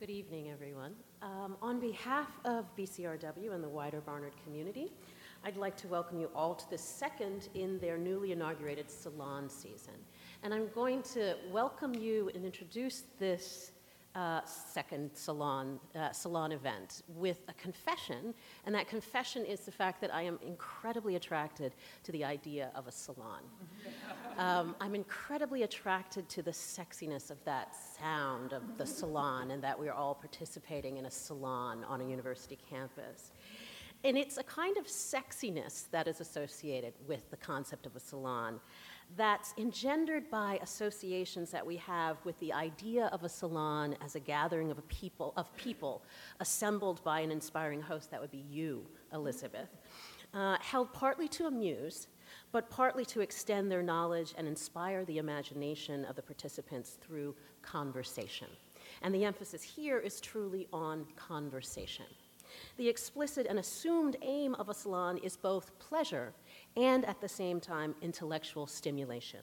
Good evening, everyone. Um, on behalf of BCRW and the wider Barnard community, I'd like to welcome you all to the second in their newly inaugurated salon season. And I'm going to welcome you and introduce this uh, second salon, uh, salon event with a confession, and that confession is the fact that I am incredibly attracted to the idea of a salon. Um, I'm incredibly attracted to the sexiness of that sound of the salon and that we're all participating in a salon on a university campus. And it's a kind of sexiness that is associated with the concept of a salon that's engendered by associations that we have with the idea of a salon as a gathering of, a people, of people assembled by an inspiring host, that would be you, Elizabeth, uh, held partly to amuse, but partly to extend their knowledge and inspire the imagination of the participants through conversation. And the emphasis here is truly on conversation. The explicit and assumed aim of a salon is both pleasure and at the same time intellectual stimulation.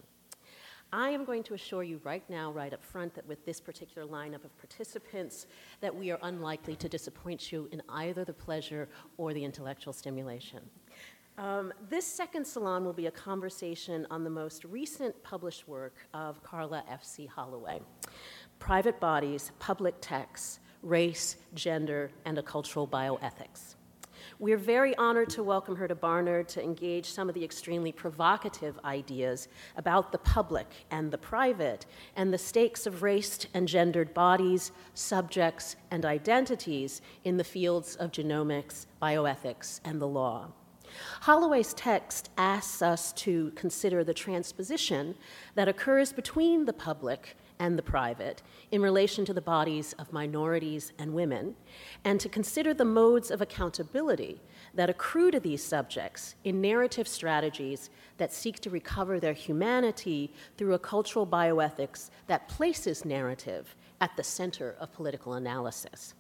I am going to assure you right now, right up front, that with this particular lineup of participants, that we are unlikely to disappoint you in either the pleasure or the intellectual stimulation. Um, this second salon will be a conversation on the most recent published work of Karla F.C. Holloway Private Bodies, Public Texts, Race, Gender, and a Cultural Bioethics. We're very honored to welcome her to Barnard to engage some of the extremely provocative ideas about the public and the private and the stakes of race and gendered bodies, subjects, and identities in the fields of genomics, bioethics, and the law. Holloway's text asks us to consider the transposition that occurs between the public and the private in relation to the bodies of minorities and women, and to consider the modes of accountability that accrue to these subjects in narrative strategies that seek to recover their humanity through a cultural bioethics that places narrative at the center of political analysis.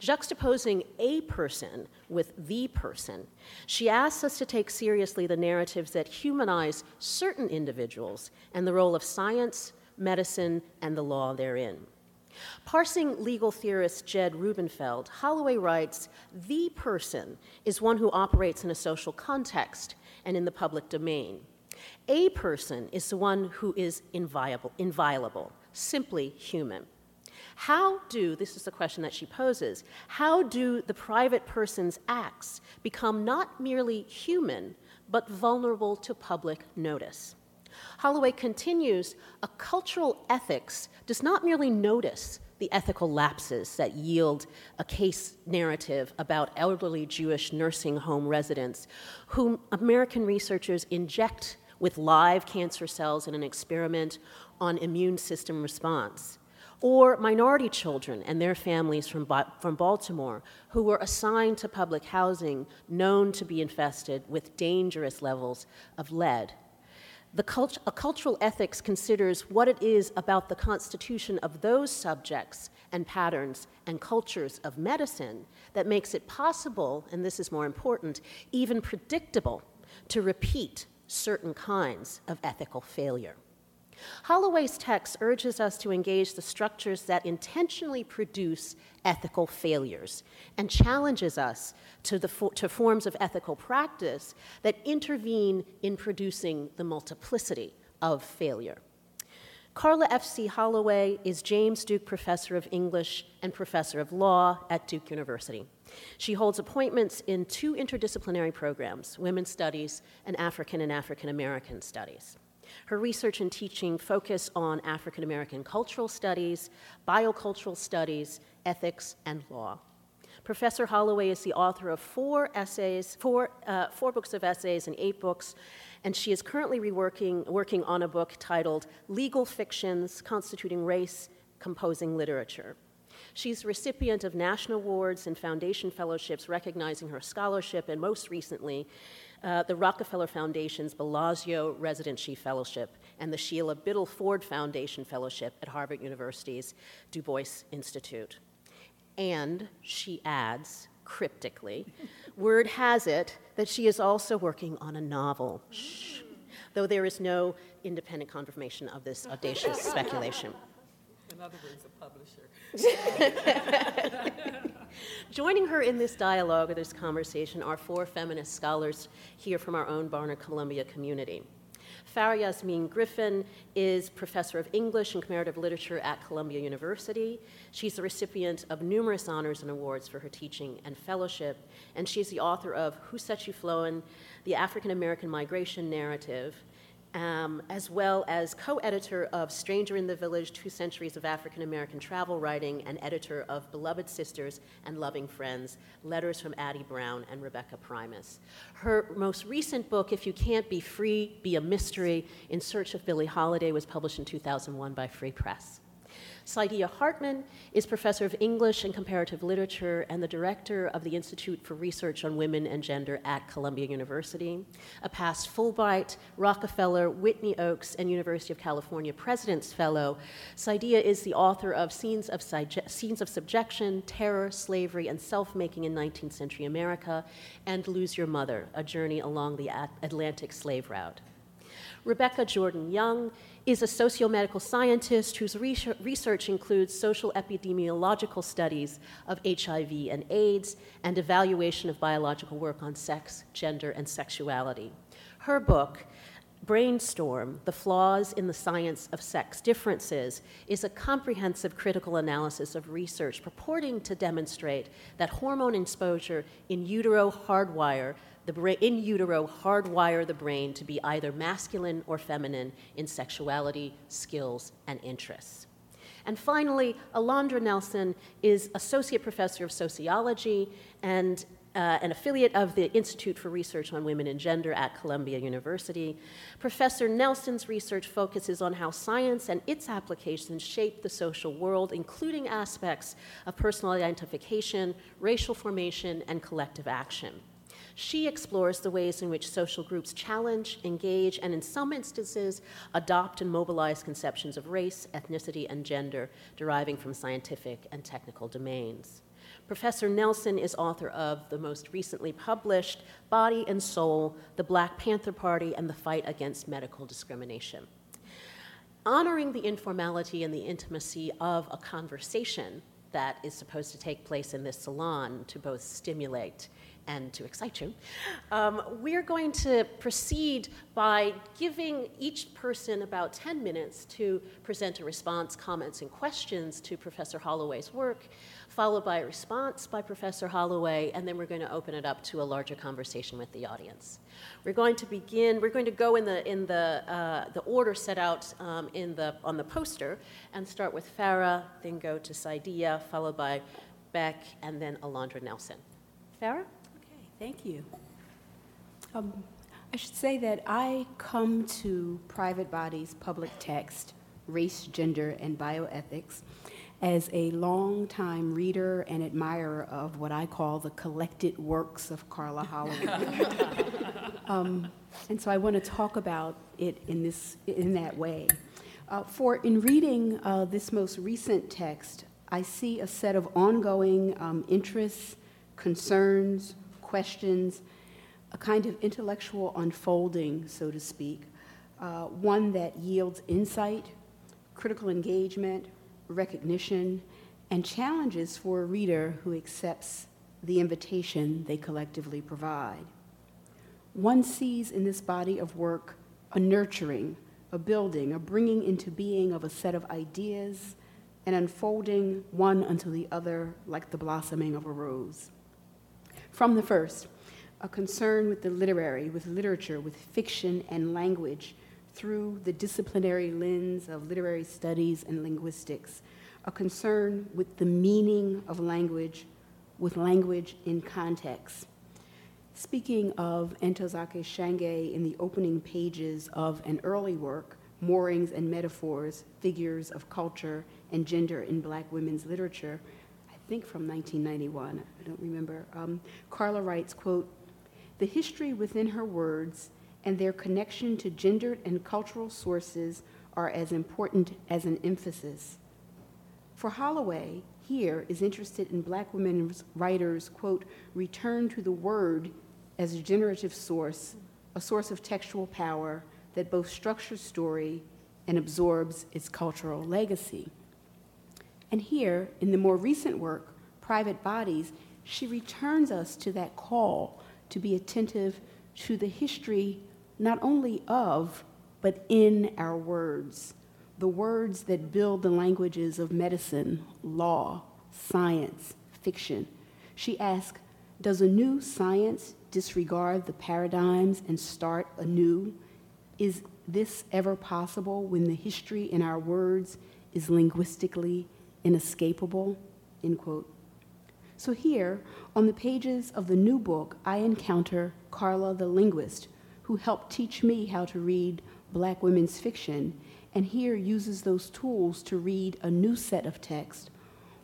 Juxtaposing a person with the person, she asks us to take seriously the narratives that humanize certain individuals and the role of science, medicine, and the law therein. Parsing legal theorist Jed Rubenfeld, Holloway writes The person is one who operates in a social context and in the public domain. A person is the one who is inviolable, inviolable simply human. How do, this is the question that she poses, how do the private person's acts become not merely human, but vulnerable to public notice? Holloway continues a cultural ethics does not merely notice the ethical lapses that yield a case narrative about elderly Jewish nursing home residents whom American researchers inject with live cancer cells in an experiment on immune system response. Or minority children and their families from, from Baltimore who were assigned to public housing known to be infested with dangerous levels of lead the cult- a cultural ethics considers what it is about the constitution of those subjects and patterns and cultures of medicine that makes it possible, and this is more important, even predictable to repeat certain kinds of ethical failure. Holloway's text urges us to engage the structures that intentionally produce ethical failures and challenges us to, the, to forms of ethical practice that intervene in producing the multiplicity of failure. Karla F.C. Holloway is James Duke Professor of English and Professor of Law at Duke University. She holds appointments in two interdisciplinary programs Women's Studies and African and African American Studies. Her research and teaching focus on African American cultural studies, biocultural studies, ethics, and law. Professor Holloway is the author of four essays, four, uh, four books of essays and eight books, and she is currently reworking, working on a book titled Legal Fictions Constituting Race Composing Literature. She's recipient of national awards and foundation fellowships recognizing her scholarship, and most recently, uh, the Rockefeller Foundation's Bellagio Residency Fellowship and the Sheila Biddle Ford Foundation Fellowship at Harvard University's Du Bois Institute. And she adds, cryptically, word has it that she is also working on a novel. Shh. Though there is no independent confirmation of this audacious speculation. In other words, a publisher. Joining her in this dialogue or this conversation are four feminist scholars here from our own Barnard Columbia community. Farah Yasmin Griffin is professor of English and comparative literature at Columbia University. She's the recipient of numerous honors and awards for her teaching and fellowship, and she's the author of Who Set You Flowin', The African American Migration Narrative, um, as well as co editor of Stranger in the Village Two Centuries of African American Travel Writing and editor of Beloved Sisters and Loving Friends Letters from Addie Brown and Rebecca Primus. Her most recent book, If You Can't Be Free, Be a Mystery In Search of Billie Holiday, was published in 2001 by Free Press. Saidiya Hartman is professor of English and comparative literature and the director of the Institute for Research on Women and Gender at Columbia University. A past Fulbright, Rockefeller, Whitney Oaks, and University of California President's Fellow, Saidiya is the author of Scenes of, Scenes of Subjection, Terror, Slavery, and Self-Making in 19th Century America, and Lose Your Mother, A Journey Along the Atlantic Slave Route. Rebecca Jordan Young is a sociomedical scientist whose research includes social epidemiological studies of HIV and AIDS and evaluation of biological work on sex, gender, and sexuality. Her book, Brainstorm The Flaws in the Science of Sex Differences, is a comprehensive critical analysis of research purporting to demonstrate that hormone exposure in utero hardwire the brain, in utero hardwire the brain to be either masculine or feminine in sexuality, skills, and interests. And finally, Alondra Nelson is Associate Professor of Sociology and uh, an affiliate of the Institute for Research on Women and Gender at Columbia University. Professor Nelson's research focuses on how science and its applications shape the social world, including aspects of personal identification, racial formation, and collective action. She explores the ways in which social groups challenge, engage, and in some instances, adopt and mobilize conceptions of race, ethnicity, and gender deriving from scientific and technical domains. Professor Nelson is author of the most recently published Body and Soul The Black Panther Party and the Fight Against Medical Discrimination. Honoring the informality and the intimacy of a conversation that is supposed to take place in this salon to both stimulate and to excite you, um, we're going to proceed by giving each person about 10 minutes to present a response, comments, and questions to Professor Holloway's work, followed by a response by Professor Holloway, and then we're going to open it up to a larger conversation with the audience. We're going to begin, we're going to go in the, in the, uh, the order set out um, in the, on the poster and start with Farah, then go to Saidiya, followed by Beck, and then Alondra Nelson. Farah? Thank you. Um, I should say that I come to private bodies, public text, race, gender, and bioethics as a longtime reader and admirer of what I call the collected works of Karla Holloway. um, and so I want to talk about it in, this, in that way. Uh, for in reading uh, this most recent text, I see a set of ongoing um, interests, concerns, questions, a kind of intellectual unfolding, so to speak, uh, one that yields insight, critical engagement, recognition, and challenges for a reader who accepts the invitation they collectively provide. One sees in this body of work a nurturing, a building, a bringing into being of a set of ideas, and unfolding one unto the other like the blossoming of a rose. From the first, a concern with the literary, with literature, with fiction and language through the disciplinary lens of literary studies and linguistics, a concern with the meaning of language, with language in context. Speaking of Ntozake Shange in the opening pages of an early work, Moorings and Metaphors, Figures of Culture and Gender in Black Women's Literature, think from 1991, I don't remember. Um, Karla writes, quote, the history within her words and their connection to gendered and cultural sources are as important as an emphasis. For Holloway, here is interested in black women writers, quote, return to the word as a generative source, a source of textual power that both structures story and absorbs its cultural legacy. And here, in the more recent work, Private Bodies, she returns us to that call to be attentive to the history not only of, but in our words, the words that build the languages of medicine, law, science, fiction. She asks, does a new science disregard the paradigms and start anew? Is this ever possible when the history in our words is linguistically inescapable? End quote. So here, on the pages of the new book, I encounter Karla the linguist, who helped teach me how to read black women's fiction, and here uses those tools to read a new set of texts,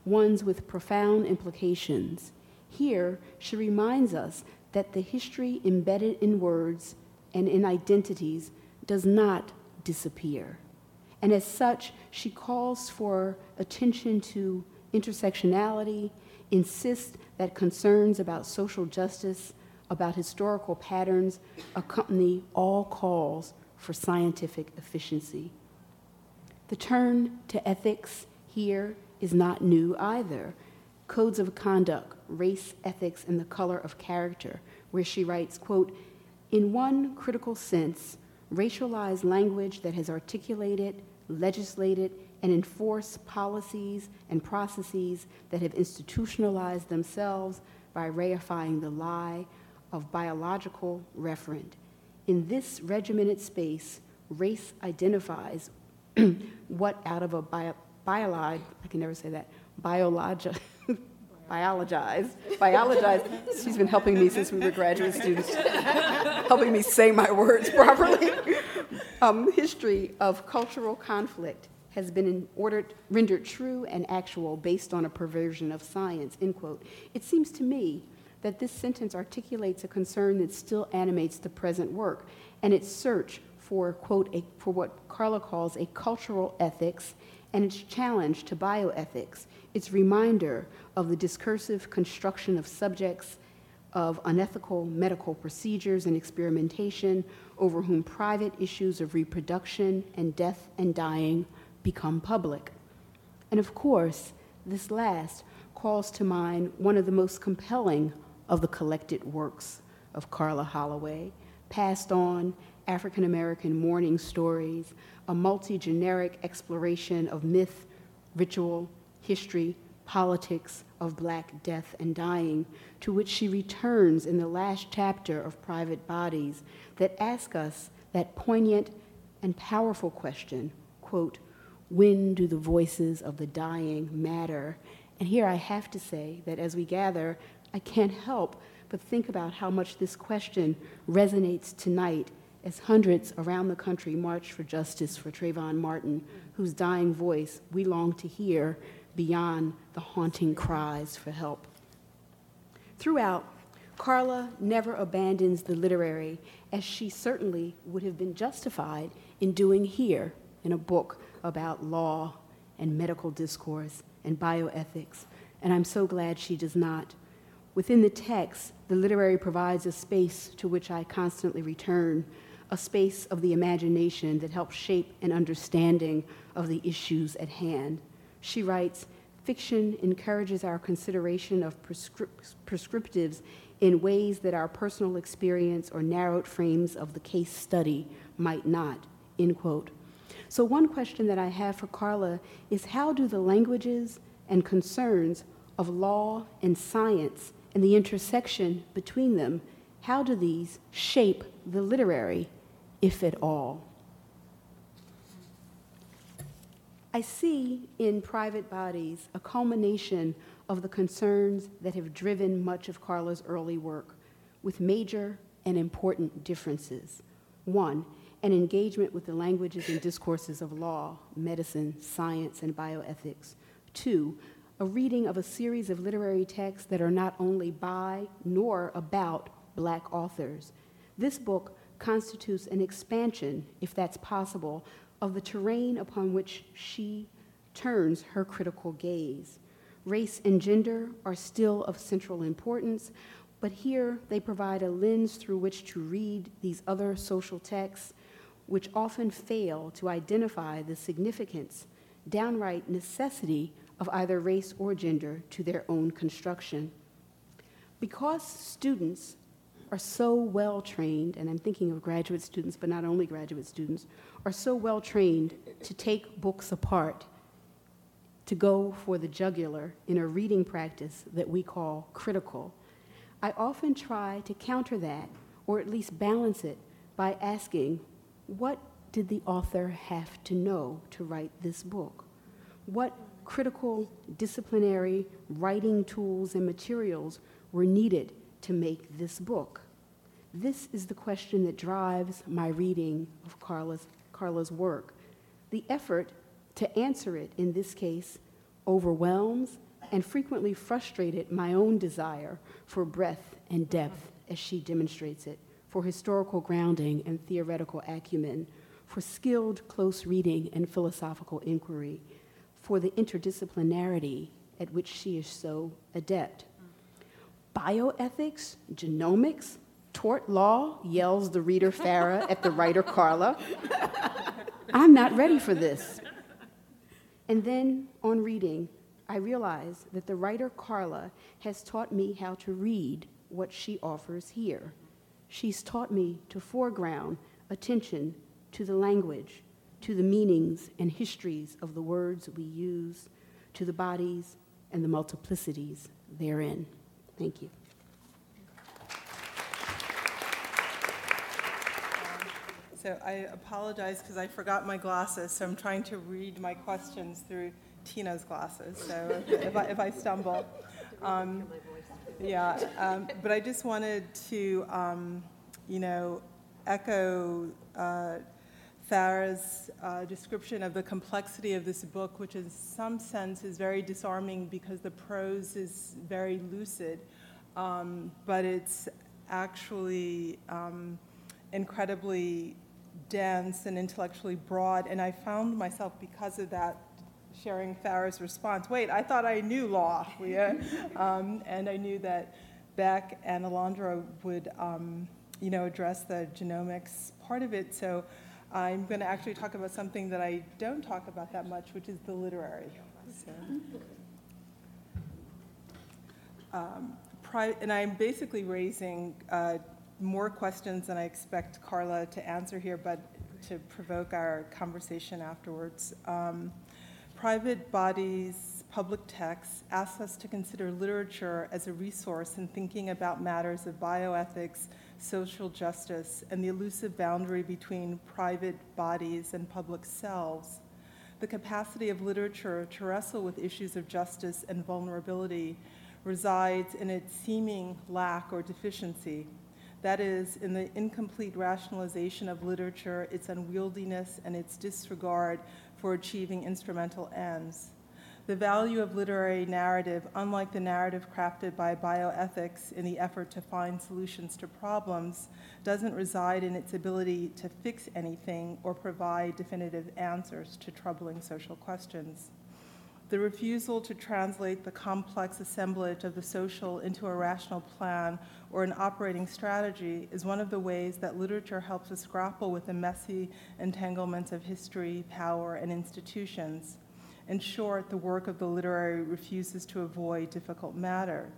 ones with profound implications. Here, she reminds us that the history embedded in words and in identities does not disappear. And as such, she calls for attention to intersectionality, insists that concerns about social justice, about historical patterns, accompany all calls for scientific efficiency. The turn to ethics here is not new either. Codes of conduct, race, ethics, and the color of character, where she writes, quote, in one critical sense, racialized language that has articulated, legislated, and enforced policies and processes that have institutionalized themselves by reifying the lie of biological referent. In this regimented space, race identifies what out of a bio, biolog, I can never say that, biologi, biologize, biologized, she's been helping me since we were graduate students, helping me say my words properly. Um, history of cultural conflict has been rendered true and actual based on a perversion of science, end quote. It seems to me that this sentence articulates a concern that still animates the present work and its search for, quote, a, for what Carla calls a cultural ethics and its challenge to bioethics, its reminder of the discursive construction of subjects of unethical medical procedures and experimentation over whom private issues of reproduction and death and dying become public. And of course, this last calls to mind one of the most compelling of the collected works of Karla Holloway, passed on African American mourning stories, a multi generic exploration of myth, ritual, history, politics of black death and dying, to which she returns in the last chapter of Private Bodies that ask us that poignant and powerful question quote, when do the voices of the dying matter? And here I have to say that as we gather, I can't help but think about how much this question resonates tonight as hundreds around the country march for justice for Trayvon Martin, whose dying voice we long to hear beyond the haunting cries for help. Throughout, Karla never abandons the literary, as she certainly would have been justified in doing here in a book about law and medical discourse and bioethics, and I'm so glad she does not. Within the text, the literary provides a space to which I constantly return, a space of the imagination that helps shape an understanding of the issues at hand. She writes, fiction encourages our consideration of prescrip- prescriptives in ways that our personal experience or narrowed frames of the case study might not, end quote. So, one question that I have for Karla is how do the languages and concerns of law and science and the intersection between them, how do these shape the literary, if at all? I see in private bodies a culmination of the concerns that have driven much of Karla's early work, with major and important differences. One, an engagement with the languages and discourses of law, medicine, science, and bioethics. Two, a reading of a series of literary texts that are not only by nor about black authors. This book constitutes an expansion, if that's possible, of the terrain upon which she turns her critical gaze. Race and gender are still of central importance, but here they provide a lens through which to read these other social texts which often fail to identify the significance, downright necessity of either race or gender to their own construction. Because students are so well trained, and I'm thinking of graduate students, but not only graduate students, are so well trained to take books apart, to go for the jugular in a reading practice that we call critical. I often try to counter that, or at least balance it, by asking, what did the author have to know to write this book? What critical disciplinary writing tools and materials were needed to make this book? This is the question that drives my reading of Karla's, Karla's work. The effort to answer it, in this case, overwhelms and frequently frustrated my own desire for breadth and depth as she demonstrates it, for historical grounding and theoretical acumen, for skilled close reading and philosophical inquiry, for the interdisciplinarity at which she is so adept. Bioethics, genomics, tort law, yells the reader Farah at the writer Karla. I'm not ready for this. And then on reading, I realize that the writer Karla has taught me how to read what she offers here. She's taught me to foreground attention to the language, to the meanings and histories of the words we use, to the bodies and the multiplicities therein. Thank you. So I apologize because I forgot my glasses, so I'm trying to read my questions through Tina's glasses, so if I, if I stumble. Um, Yeah, um, but I just wanted to, um, you know, echo uh, Farah's uh, description of the complexity of this book, which in some sense is very disarming because the prose is very lucid, um, but it's actually um, incredibly dense and intellectually broad. And I found myself, because of that, sharing Farah's response. Wait, I thought I knew law. Yeah? um, and I knew that Beck and Alondra would, um, you know, address the genomics part of it. So I'm going to actually talk about something that I don't talk about that much, which is the literary. So, um, pri- and I'm basically raising uh, more questions than I expect Karla to answer here, but to provoke our conversation afterwards. Um, private bodies, public texts ask us to consider literature as a resource in thinking about matters of bioethics, social justice, and the elusive boundary between private bodies and public selves. The capacity of literature to wrestle with issues of justice and vulnerability resides in its seeming lack or deficiency. That is, in the incomplete rationalization of literature, its unwieldiness, and its disregard for achieving instrumental ends. The value of literary narrative, unlike the narrative crafted by bioethics in the effort to find solutions to problems, doesn't reside in its ability to fix anything or provide definitive answers to troubling social questions. The refusal to translate the complex assemblage of the social into a rational plan or an operating strategy is one of the ways that literature helps us grapple with the messy entanglements of history, power, and institutions. In short, the work of the literary refuses to avoid difficult matter.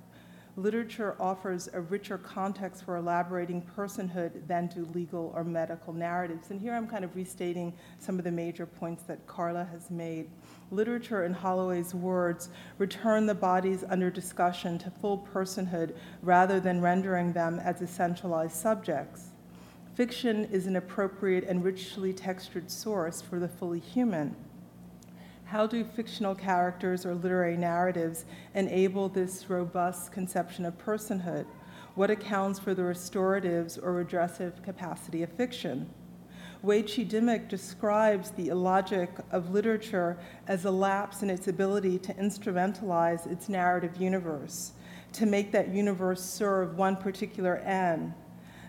Literature offers a richer context for elaborating personhood than do legal or medical narratives. And here I'm kind of restating some of the major points that Karla has made. Literature, in Holloway's words, return the bodies under discussion to full personhood rather than rendering them as essentialized subjects. Fiction is an appropriate and richly textured source for the fully human. How do fictional characters or literary narratives enable this robust conception of personhood? What accounts for the restoratives or redressive capacity of fiction? Wai Chee Dimock describes the illogic of literature as a lapse in its ability to instrumentalize its narrative universe, to make that universe serve one particular end,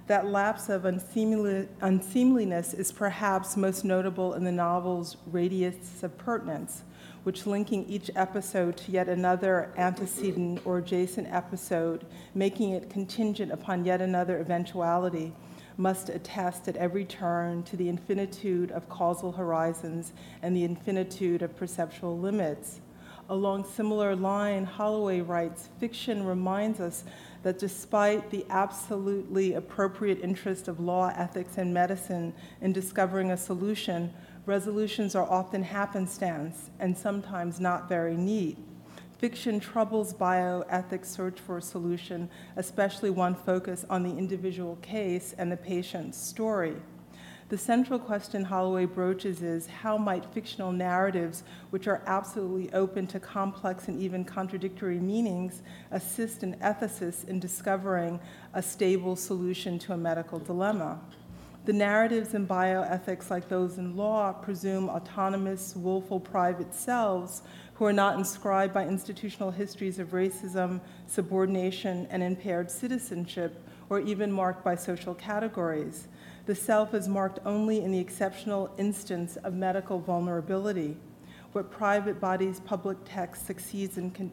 that lapse of unseemliness is perhaps most notable in the novel's radius of pertinence, which linking each episode to yet another antecedent or adjacent episode, making it contingent upon yet another eventuality, must attest at every turn to the infinitude of causal horizons and the infinitude of perceptual limits. Along similar line, Holloway writes, fiction reminds us that despite the absolutely appropriate interest of law, ethics, and medicine in discovering a solution, resolutions are often happenstance and sometimes not very neat. Fiction troubles bioethics search for a solution, especially one focused on the individual case and the patient's story. The central question Holloway broaches is how might fictional narratives, which are absolutely open to complex and even contradictory meanings, assist an ethicist in discovering a stable solution to a medical dilemma? The narratives in bioethics, like those in law, presume autonomous, willful private selves who are not inscribed by institutional histories of racism, subordination, and impaired citizenship, or even marked by social categories. The self is marked only in the exceptional instance of medical vulnerability. What private bodies' public text succeeds in, con-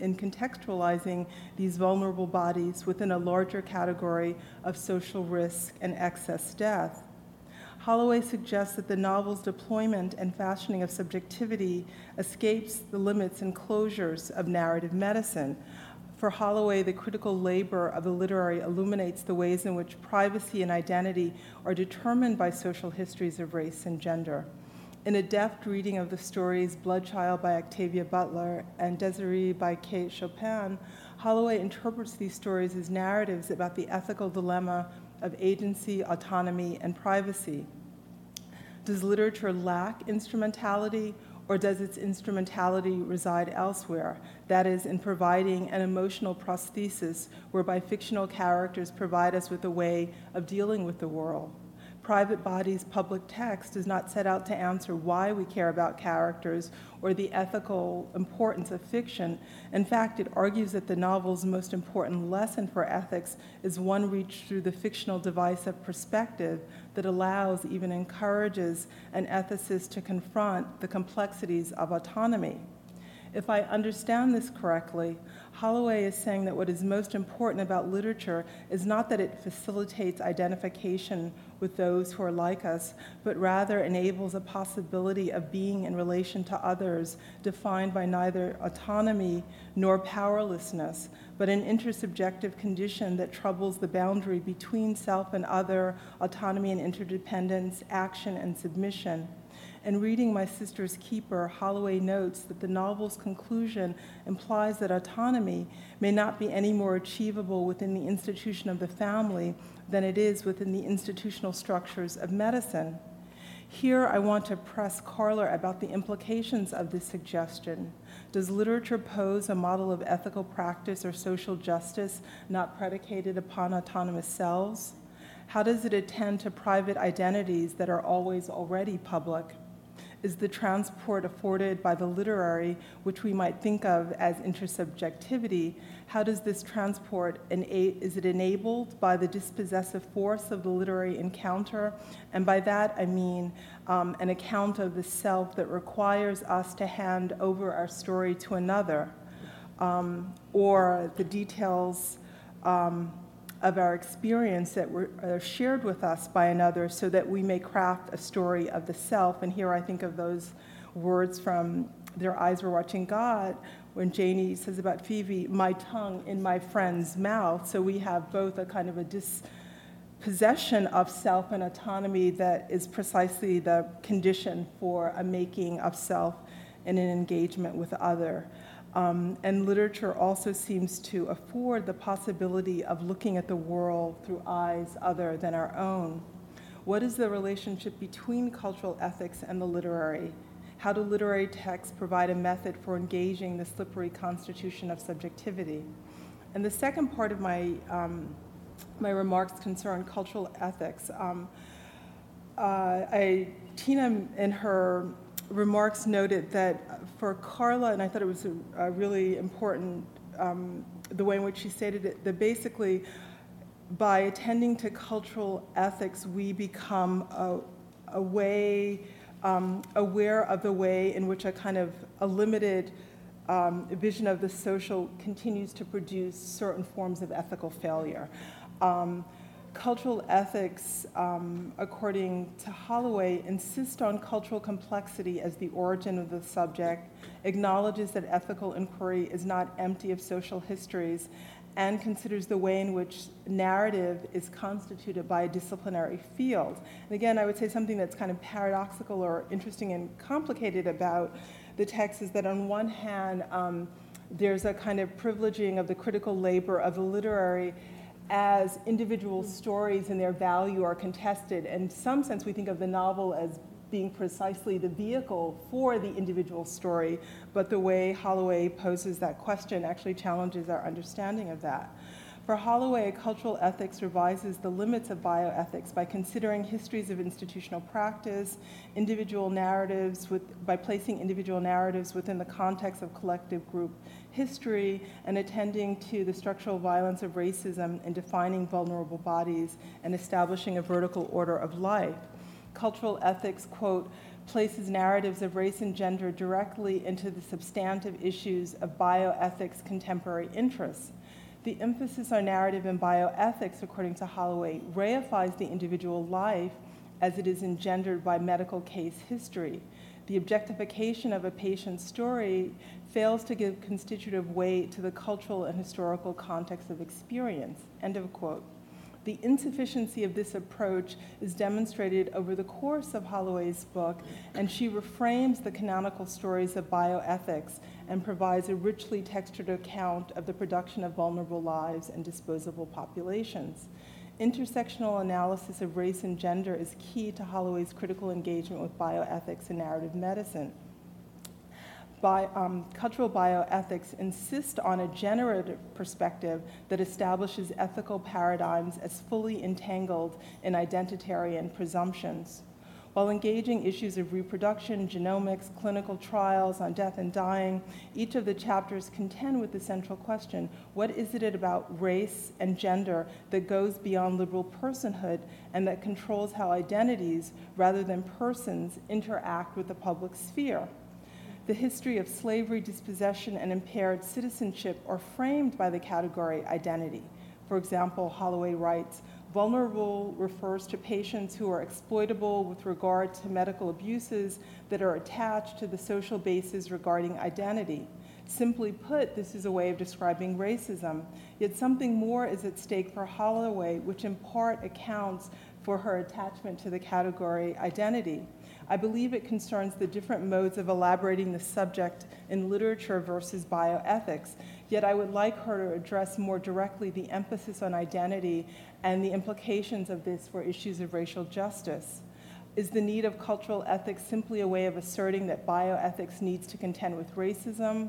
in contextualizing these vulnerable bodies within a larger category of social risk and excess death. Holloway suggests that the novel's deployment and fashioning of subjectivity escapes the limits and closures of narrative medicine. For Holloway, the critical labor of the literary illuminates the ways in which privacy and identity are determined by social histories of race and gender. In a deft reading of the stories Bloodchild by Octavia Butler and Desiree by Kate Chopin, Holloway interprets these stories as narratives about the ethical dilemma of agency, autonomy, and privacy. Does literature lack instrumentality, or does its instrumentality reside elsewhere? That is, in providing an emotional prosthesis whereby fictional characters provide us with a way of dealing with the world. Private Body's public text does not set out to answer why we care about characters or the ethical importance of fiction. In fact, it argues that the novel's most important lesson for ethics is one reached through the fictional device of perspective that allows, even encourages, an ethicist to confront the complexities of autonomy. If I understand this correctly, Holloway is saying that what is most important about literature is not that it facilitates identification with those who are like us, but rather enables a possibility of being in relation to others defined by neither autonomy nor powerlessness, but an intersubjective condition that troubles the boundary between self and other, autonomy and interdependence, action and submission. In reading My Sister's Keeper, Holloway notes that the novel's conclusion implies that autonomy may not be any more achievable within the institution of the family than it is within the institutional structures of medicine. Here, I want to press Karla about the implications of this suggestion. Does literature pose a model of ethical practice or social justice not predicated upon autonomous selves? How does it attend to private identities that are always already public? Is the transport afforded by the literary, which we might think of as intersubjectivity. How does this transport, is it enabled by the dispossessive force of the literary encounter? And by that I mean um, an account of the self that requires us to hand over our story to another, um, or the details. Um, of our experience that were are shared with us by another so that we may craft a story of the self. And here I think of those words from Their Eyes Were Watching God when Janie says about Pheoby, my tongue in my friend's mouth. So we have both a kind of a dispossession of self and autonomy that is precisely the condition for a making of self and an engagement with other. Um, and literature also seems to afford the possibility of looking at the world through eyes other than our own. What is the relationship between cultural ethics and the literary? How do literary texts provide a method for engaging the slippery constitution of subjectivity? And the second part of my, um, my remarks concern cultural ethics. Um, uh, I, Tina, in her remarks noted that for Karla, and I thought it was a, a really important, um, the way in which she stated it, that basically by attending to cultural ethics, we become a, a way, um, aware of the way in which a kind of a limited um, vision of the social continues to produce certain forms of ethical failure. Um, cultural ethics, um, according to Holloway, insist on cultural complexity as the origin of the subject, acknowledges that ethical inquiry is not empty of social histories, and considers the way in which narrative is constituted by a disciplinary field. And again, I would say something that's kind of paradoxical or interesting and complicated about the text is that on one hand, um, there's a kind of privileging of the critical labor of the literary as individual stories and their value are contested. In some sense, we think of the novel as being precisely the vehicle for the individual story, but the way Holloway poses that question actually challenges our understanding of that. For Holloway, cultural ethics revises the limits of bioethics by considering histories of institutional practice, individual narratives, with, by placing individual narratives within the context of collective group history, and attending to the structural violence of racism in defining vulnerable bodies and establishing a vertical order of life. Cultural ethics, quote, places narratives of race and gender directly into the substantive issues of bioethics' contemporary interests the emphasis on narrative and bioethics, according to Holloway, reifies the individual life as it is engendered by medical case history. The objectification of a patient's story fails to give constitutive weight to the cultural and historical context of experience. End of quote. The insufficiency of this approach is demonstrated over the course of Holloway's book, and she reframes the canonical stories of bioethics and provides a richly textured account of the production of vulnerable lives and disposable populations. Intersectional analysis of race and gender is key to Holloway's critical engagement with bioethics and narrative medicine bi, um, cultural bioethics insist on a generative perspective that establishes ethical paradigms as fully entangled in identitarian presumptions. While engaging issues of reproduction, genomics, clinical trials on death and dying, each of the chapters contend with the central question what is it about race and gender that goes beyond liberal personhood and that controls how identities, rather than persons, interact with the public sphere? The history of slavery, dispossession, and impaired citizenship are framed by the category identity. For example, Holloway writes, vulnerable refers to patients who are exploitable with regard to medical abuses that are attached to the social bases regarding identity. Simply put, this is a way of describing racism. Yet something more is at stake for Holloway, which in part accounts for her attachment to the category identity. I believe it concerns the different modes of elaborating the subject in literature versus bioethics. Yet I would like her to address more directly the emphasis on identity and the implications of this for issues of racial justice. Is the need of cultural ethics simply a way of asserting that bioethics needs to contend with racism,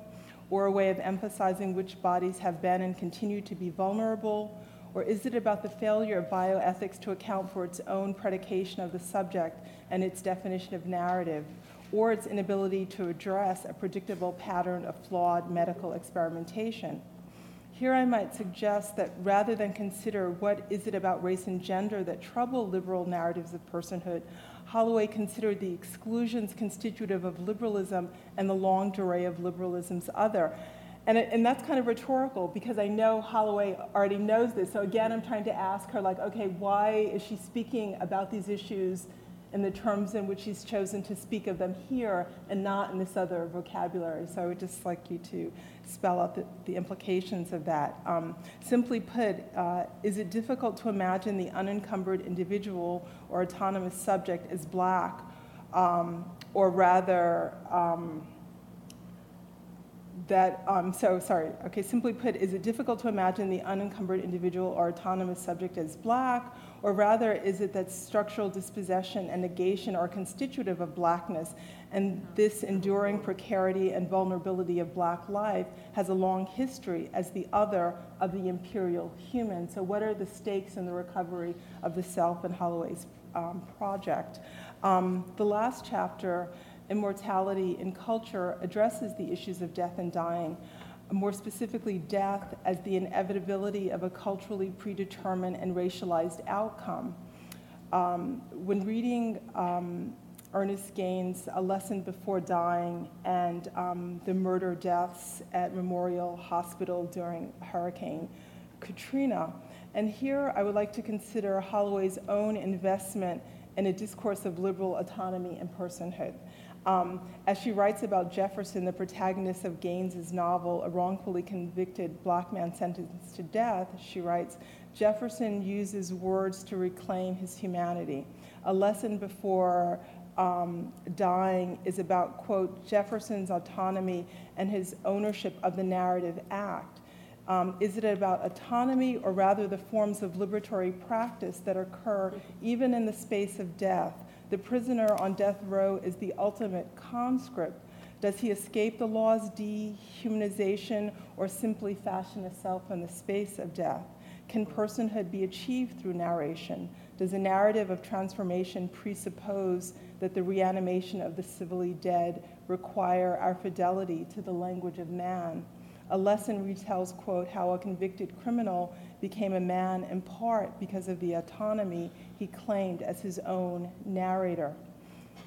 or a way of emphasizing which bodies have been and continue to be vulnerable? Or is it about the failure of bioethics to account for its own predication of the subject and its definition of narrative, or its inability to address a predictable pattern of flawed medical experimentation? Here I might suggest that rather than consider what is it about race and gender that trouble liberal narratives of personhood, Holloway considered the exclusions constitutive of liberalism and the long durée of liberalism's other. And, it, and that's kind of rhetorical because I know Holloway already knows this. So again, I'm trying to ask her, like, okay, why is she speaking about these issues in the terms in which she's chosen to speak of them here and not in this other vocabulary? So I would just like you to spell out the, the implications of that. Um, simply put, uh, is it difficult to imagine the unencumbered individual or autonomous subject as black, um, or rather, um, that, um, so sorry, okay, simply put, is it difficult to imagine the unencumbered individual or autonomous subject as black, or rather is it that structural dispossession and negation are constitutive of blackness, and this enduring precarity and vulnerability of black life has a long history as the other of the imperial human? So, what are the stakes in the recovery of the self in Holloway's um, project? Um, the last chapter immortality in culture addresses the issues of death and dying, more specifically, death as the inevitability of a culturally predetermined and racialized outcome. Um, when reading um, Ernest Gaines' A Lesson Before Dying and um, the murder deaths at Memorial Hospital during Hurricane Katrina. And here I would like to consider Holloway's own investment in a discourse of liberal autonomy and personhood. Um, as she writes about Jefferson, the protagonist of Gaines's novel, A Wrongfully Convicted Black Man Sentenced to Death, she writes, Jefferson uses words to reclaim his humanity. A lesson before um, dying is about, quote, Jefferson's autonomy and his ownership of the narrative act. Um, is it about autonomy or rather the forms of liberatory practice that occur even in the space of death? The prisoner on death row is the ultimate conscript. Does he escape the law's dehumanization or simply fashion a self in the space of death? Can personhood be achieved through narration? Does a narrative of transformation presuppose that the reanimation of the civilly dead require our fidelity to the language of man? A lesson retells, quote, how a convicted criminal became a man in part because of the autonomy he claimed as his own narrator.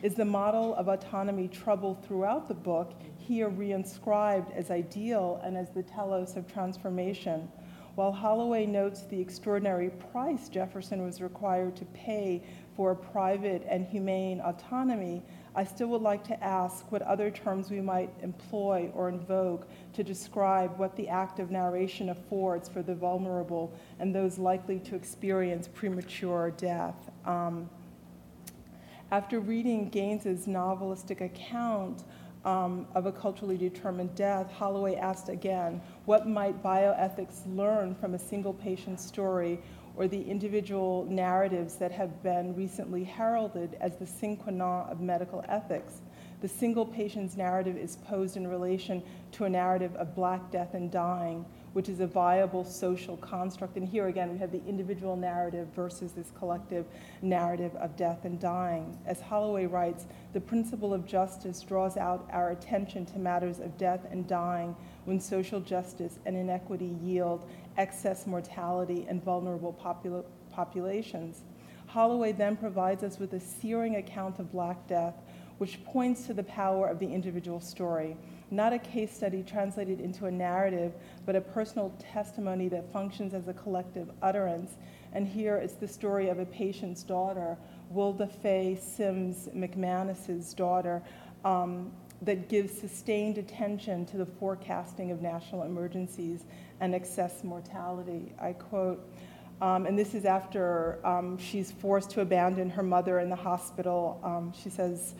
Is the model of autonomy troubled throughout the book, here reinscribed as ideal and as the telos of transformation? While Holloway notes the extraordinary price Jefferson was required to pay for a private and humane autonomy, I still would like to ask what other terms we might employ or invoke to describe what the act of narration affords for the vulnerable and those likely to experience premature death. Um, after reading Gaines's novelistic account um, of a culturally determined death, Holloway asked again, what might bioethics learn from a single patient's story or the individual narratives that have been recently heralded as the sine qua non of medical ethics? The single patient's narrative is posed in relation to a narrative of Black death and dying, which is a viable social construct. And here again, we have the individual narrative versus this collective narrative of death and dying. As Holloway writes, the principle of justice draws out our attention to matters of death and dying when social justice and inequity yield excess mortality and vulnerable popula- populations. Holloway then provides us with a searing account of Black death, which points to the power of the individual story not a case study translated into a narrative, but a personal testimony that functions as a collective utterance. And here it's the story of a patient's daughter, Wilda Faye Sims McManus's daughter, um, that gives sustained attention to the forecasting of national emergencies and excess mortality. I quote, um, and this is after um, she's forced to abandon her mother in the hospital. Um, she says,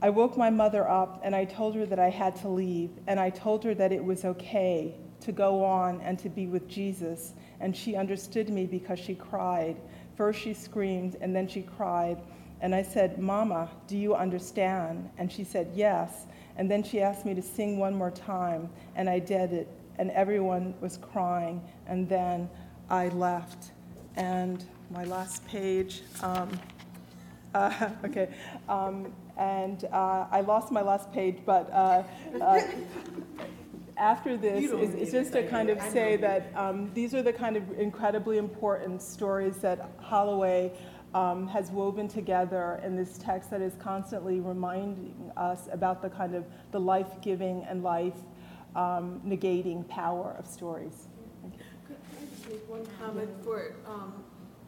I woke my mother up and I told her that I had to leave, and I told her that it was okay to go on and to be with Jesus. And she understood me because she cried. First she screamed and then she cried. And I said, Mama, do you understand? And she said, Yes. And then she asked me to sing one more time, and I did it, and everyone was crying. And then I left. And my last page, um, uh, okay. Um, and uh, I lost my last page, but uh, uh after this, it's, it's just to kind of say that um, these are the kind of incredibly important stories that Holloway um, has woven together in this text that is constantly reminding us about the kind of the life-giving and life-negating um, negating power of stories. Could I just make one comment for um,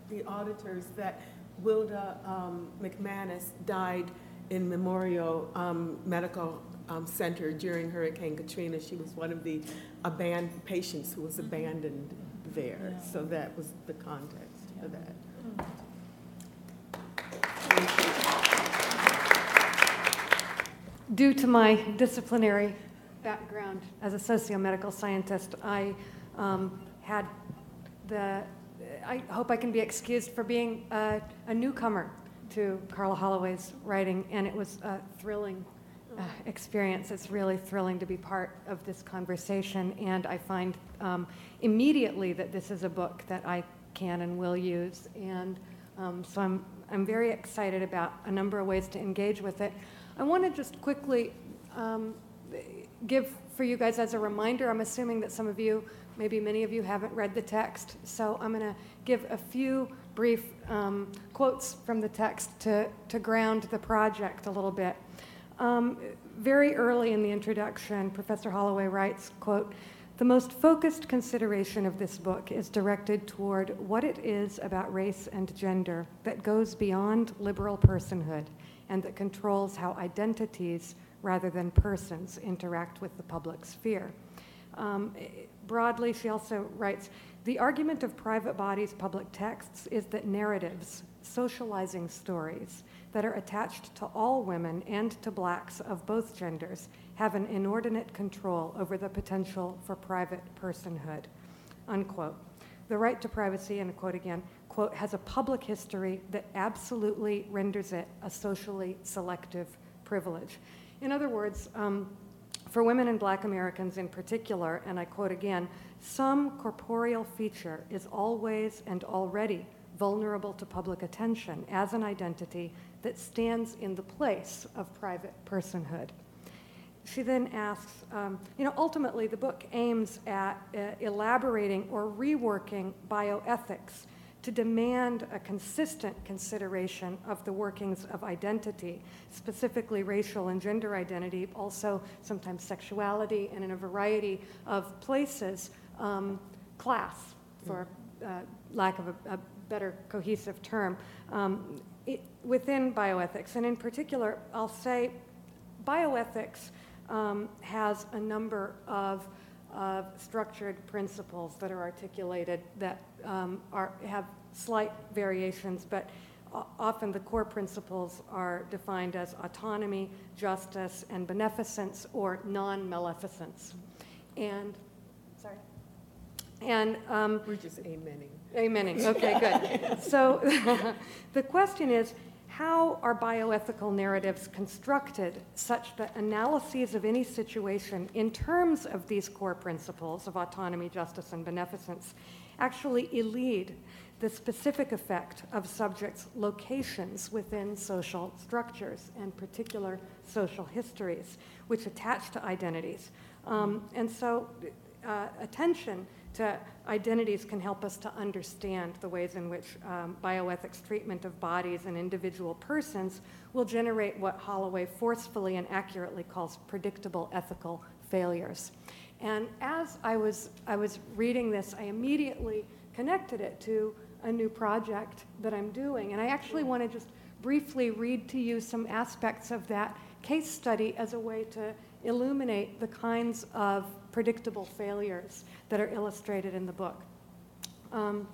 the auditors that Wilda um, McManus died in Memorial um, Medical um, Center during Hurricane Katrina. She was one of the abandoned patients who was abandoned there. Yeah. So that was the context for that. Due to my disciplinary background as a sociomedical scientist, I um, had the, I hope I can be excused for being a, a newcomer to Karla Holloway's writing, and it was a thrilling uh, experience. It's really thrilling to be part of this conversation, and I find um, immediately that this is a book that I can and will use, and um, so I'm, I'm very excited about a number of ways to engage with it. I want to just quickly um, give for you guys as a reminder, I'm assuming that some of you, maybe many of you haven't read the text, so I'm going to give a few brief um, quotes from the text to, to ground the project a little bit. Um, very early in the introduction, Professor Holloway writes, quote, The most focused consideration of this book is directed toward what it is about race and gender that goes beyond liberal personhood and that controls how identities rather than persons interact with the public sphere. Um, broadly, she also writes The argument of private bodies' public texts is that narratives, socializing stories, that are attached to all women and to blacks of both genders have an inordinate control over the potential for private personhood. Unquote. The right to privacy, and quote again, quote, has a public history that absolutely renders it a socially selective privilege. In other words, um, for women and black Americans in particular, and I quote again, some corporeal feature is always and already vulnerable to public attention as an identity that stands in the place of private personhood. She then asks, um, you know, ultimately the book aims at uh, elaborating or reworking bioethics to demand a consistent consideration of the workings of identity, specifically racial and gender identity, also sometimes sexuality, and in a variety of places, um, class, for uh, lack of a, a, better cohesive term, um, it, within bioethics. And in particular, I'll say bioethics um, has a number of of structured principles that are articulated that um, are, have slight variations, but often the core principles are defined as autonomy, justice, and beneficence or non-maleficence. And, sorry. And um, We're just amening. Amening, okay, good. So the question is, how are bioethical narratives constructed such that analyses of any situation in terms of these core principles of autonomy, justice, and beneficence actually elide the specific effect of subjects' locations within social structures and particular social histories, which attach to identities. Um, and so, uh, attention to identities can help us to understand the ways in which um, bioethics treatment of bodies and individual persons will generate what Holloway forcefully and accurately calls predictable ethical failures. And as I was, I was reading this, I immediately connected it to a new project that I'm doing. And I actually want to just briefly read to you some aspects of that case study as a way to illuminate the kinds of predictable failures that are illustrated in the book. Um,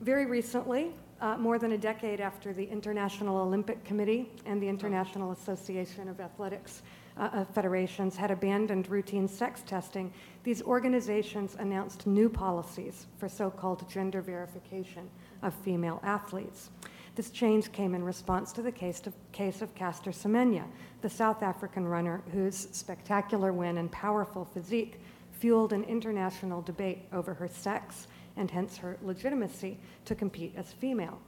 very recently, uh, more than a decade after the International Olympic Committee and the International Association of Athletics uh, uh, Federations had abandoned routine sex testing, these organizations announced new policies for so called gender verification of female athletes. This change came in response to the case of, case of Caster Semenya, the South African runner whose spectacular win and powerful physique fueled an international debate over her sex and hence her legitimacy to compete as female.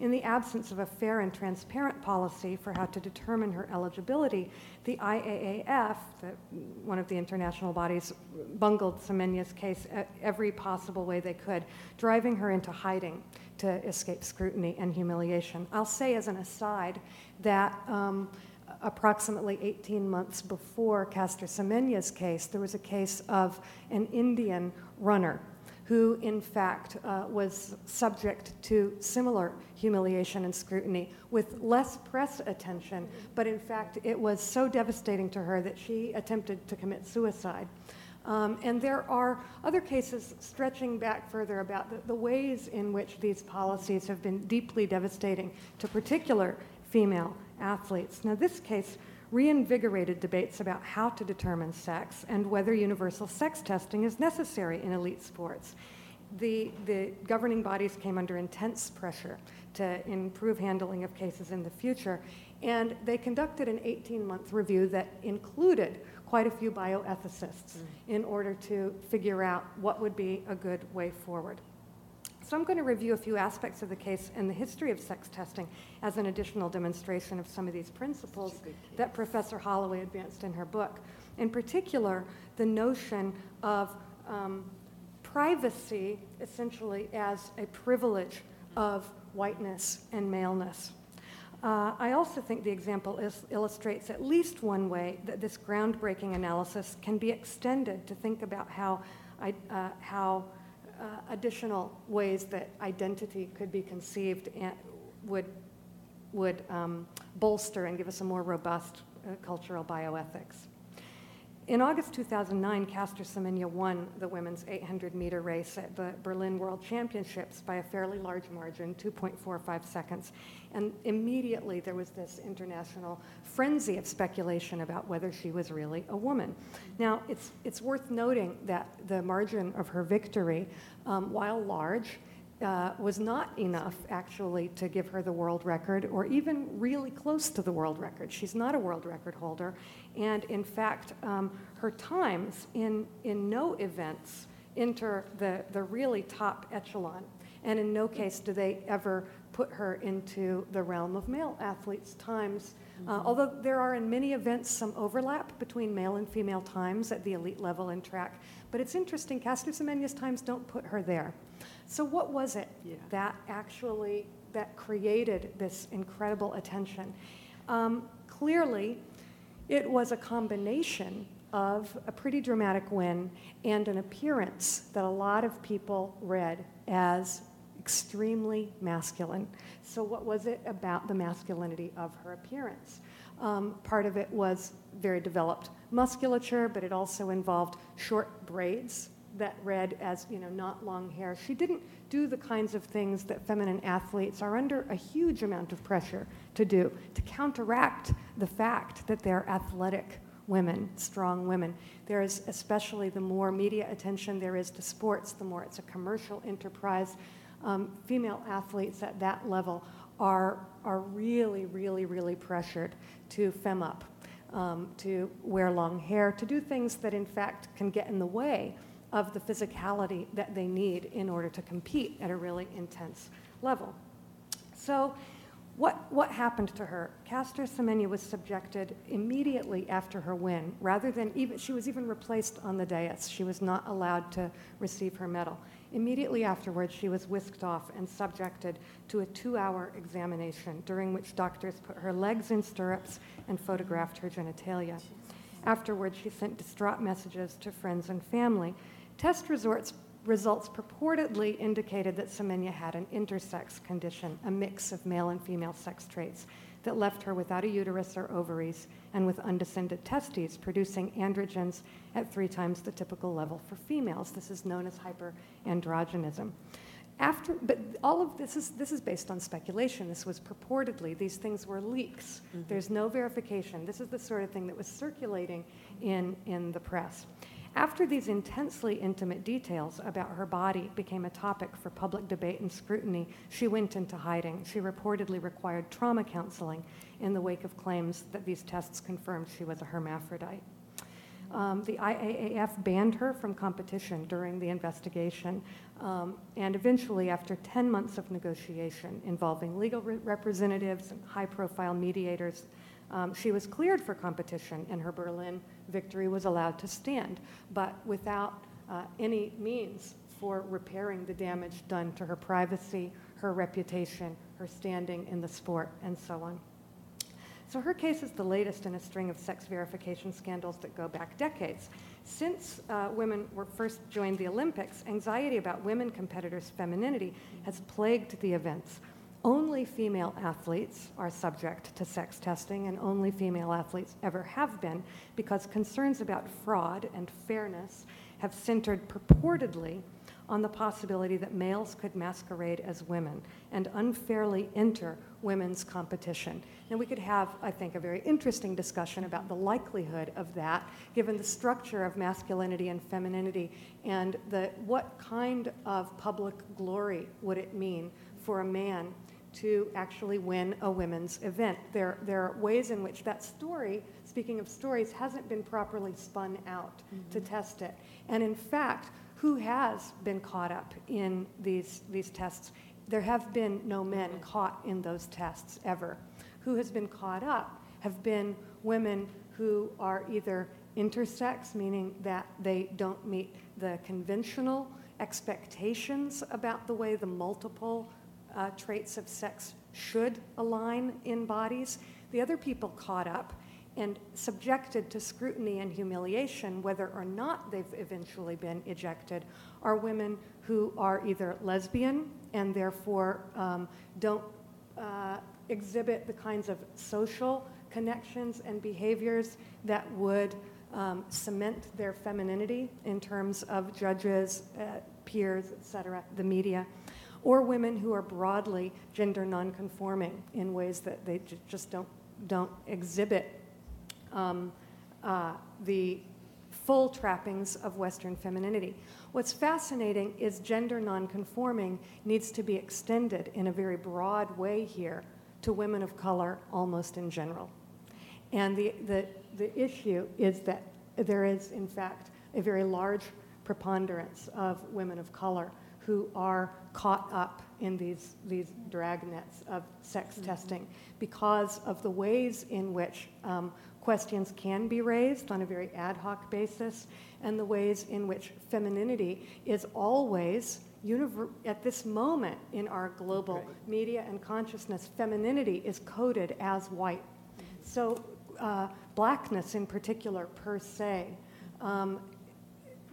In the absence of a fair and transparent policy for how to determine her eligibility, the IAAF, the, one of the international bodies, bungled Semenya's case every possible way they could, driving her into hiding to escape scrutiny and humiliation. I'll say as an aside that um, approximately 18 months before Caster Semenya's case, there was a case of an Indian runner who, in fact, uh, was subject to similar humiliation and scrutiny with less press attention, but in fact, it was so devastating to her that she attempted to commit suicide. Um, and there are other cases stretching back further about the, the, ways in which these policies have been deeply devastating to particular female athletes. Now, this case reinvigorated debates about how to determine sex and whether universal sex testing is necessary in elite sports. The, the governing bodies came under intense pressure to improve handling of cases in the future, and they conducted an 18 month review that included quite a few bioethicists mm. in order to figure out what would be a good way forward. So I'm going to review a few aspects of the case and the history of sex testing as an additional demonstration of some of these principles that Professor Holloway advanced in her book. In particular, the notion of um, privacy essentially as a privilege of whiteness and maleness. Uh, I also think the example is, illustrates at least one way that this groundbreaking analysis can be extended to think about how, I, uh, how uh, additional ways that identity could be conceived and would, would um, bolster and give us a more robust uh, cultural bioethics. In August 2009, Caster Semenya won the women's 800 meter race at the Berlin World Championships by a fairly large margin, 2.45 seconds. And immediately there was this international frenzy of speculation about whether she was really a woman. Now, it's, it's worth noting that the margin of her victory, um, while large, uh, was not enough actually to give her the world record or even really close to the world record. She's not a world record holder. And in fact, um, her times in, in no events enter the, the really top echelon. And in no case do they ever put her into the realm of male athletes' times. Uh, although there are in many events some overlap between male and female times at the elite level in track. But it's interesting, Caster Semenya's times don't put her there. So what was it Yeah. that actually that created this incredible attention? Um, clearly, it was a combination of a pretty dramatic win and an appearance that a lot of people read as extremely masculine. So, what was it about the masculinity of her appearance? Um, part of it was very developed musculature, but it also involved short braids that read as you know not long hair. She didn't do the kinds of things that feminine athletes are under a huge amount of pressure to do to counteract the fact that they're athletic women, strong women. There is especially the more media attention there is to sports, the more it's a commercial enterprise. Um, female athletes at that level are are really, really, really pressured to fem up, um, to wear long hair, to do things that in fact can get in the way of the physicality that they need in order to compete at a really intense level. So, what, what happened to her? Caster Semenya was subjected immediately after her win, rather than even, she was even replaced on the dais. She was not allowed to receive her medal. Immediately afterwards, she was whisked off and subjected to a two hour examination during which doctors put her legs in stirrups and photographed her genitalia. Afterwards, she sent distraught messages to friends and family. Test resorts, results purportedly indicated that Semenya had an intersex condition, a mix of male and female sex traits, that left her without a uterus or ovaries and with undescended testes, producing androgens at three times the typical level for females. This is known as hyperandrogenism. After, but all of this is, this is based on speculation. This was purportedly, these things were leaks. Mm-hmm. There's no verification. This is the sort of thing that was circulating in, in the press. After these intensely intimate details about her body became a topic for public debate and scrutiny, she went into hiding. She reportedly required trauma counseling in the wake of claims that these tests confirmed she was a hermaphrodite. Um, the IAAF banned her from competition during the investigation, um, and eventually, after 10 months of negotiation involving legal re- representatives and high profile mediators, um, she was cleared for competition, and her Berlin victory was allowed to stand, but without uh, any means for repairing the damage done to her privacy, her reputation, her standing in the sport, and so on. So her case is the latest in a string of sex verification scandals that go back decades. Since uh, women were first joined the Olympics, anxiety about women competitors' femininity has plagued the events. Only female athletes are subject to sex testing, and only female athletes ever have been, because concerns about fraud and fairness have centered purportedly on the possibility that males could masquerade as women and unfairly enter women's competition. And we could have, I think, a very interesting discussion about the likelihood of that, given the structure of masculinity and femininity, and the, what kind of public glory would it mean for a man to actually win a women's event. There, there are ways in which that story, speaking of stories, hasn't been properly spun out to mm-hmm. test it. And in fact, who has been caught up in these, these tests? There have been no men mm-hmm. caught in those tests ever. Who has been caught up have been women who are either intersex, meaning that they don't meet the conventional expectations about the way the multiple uh, traits of sex should align in bodies. The other people caught up and subjected to scrutiny and humiliation, whether or not they've eventually been ejected, are women who are either lesbian and therefore um, don't uh, exhibit the kinds of social connections and behaviors that would um, cement their femininity in terms of judges, uh, peers, et cetera, the media, or women who are broadly gender nonconforming in ways that they ju- just don't, don't exhibit um, uh, the full trappings of Western femininity. What's fascinating is gender nonconforming needs to be extended in a very broad way here to women of color almost in general. And the, the, the issue is that there is, in fact, a very large preponderance of women of color who are caught up in these, these dragnets of sex testing because of the ways in which um, questions can be raised on a very ad hoc basis and the ways in which femininity is always univer- at this moment in our global media and consciousness femininity is coded as white. So uh, blackness in particular per se um,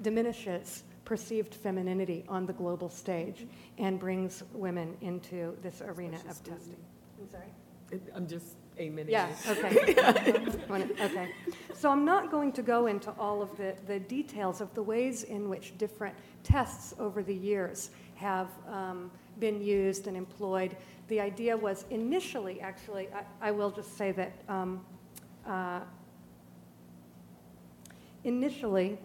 diminishes perceived femininity on the global stage and brings women into this arena of testing i'm sorry I'm just amening. yeah, okay. Okay. So I'm not going to go into all of the, the details of the ways in which different tests over the years have um, been used and employed. The idea was initially, actually, I, I will just say that um, uh, initially,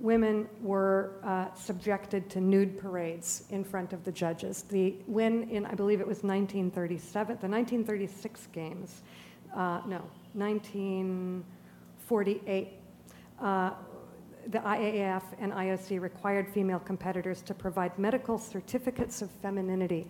women were uh, subjected to nude parades in front of the judges. The when in I believe it was 1937, the 1936 games, uh, no, 1948. Uh, the IAAF and IOC required female competitors to provide medical certificates of femininity.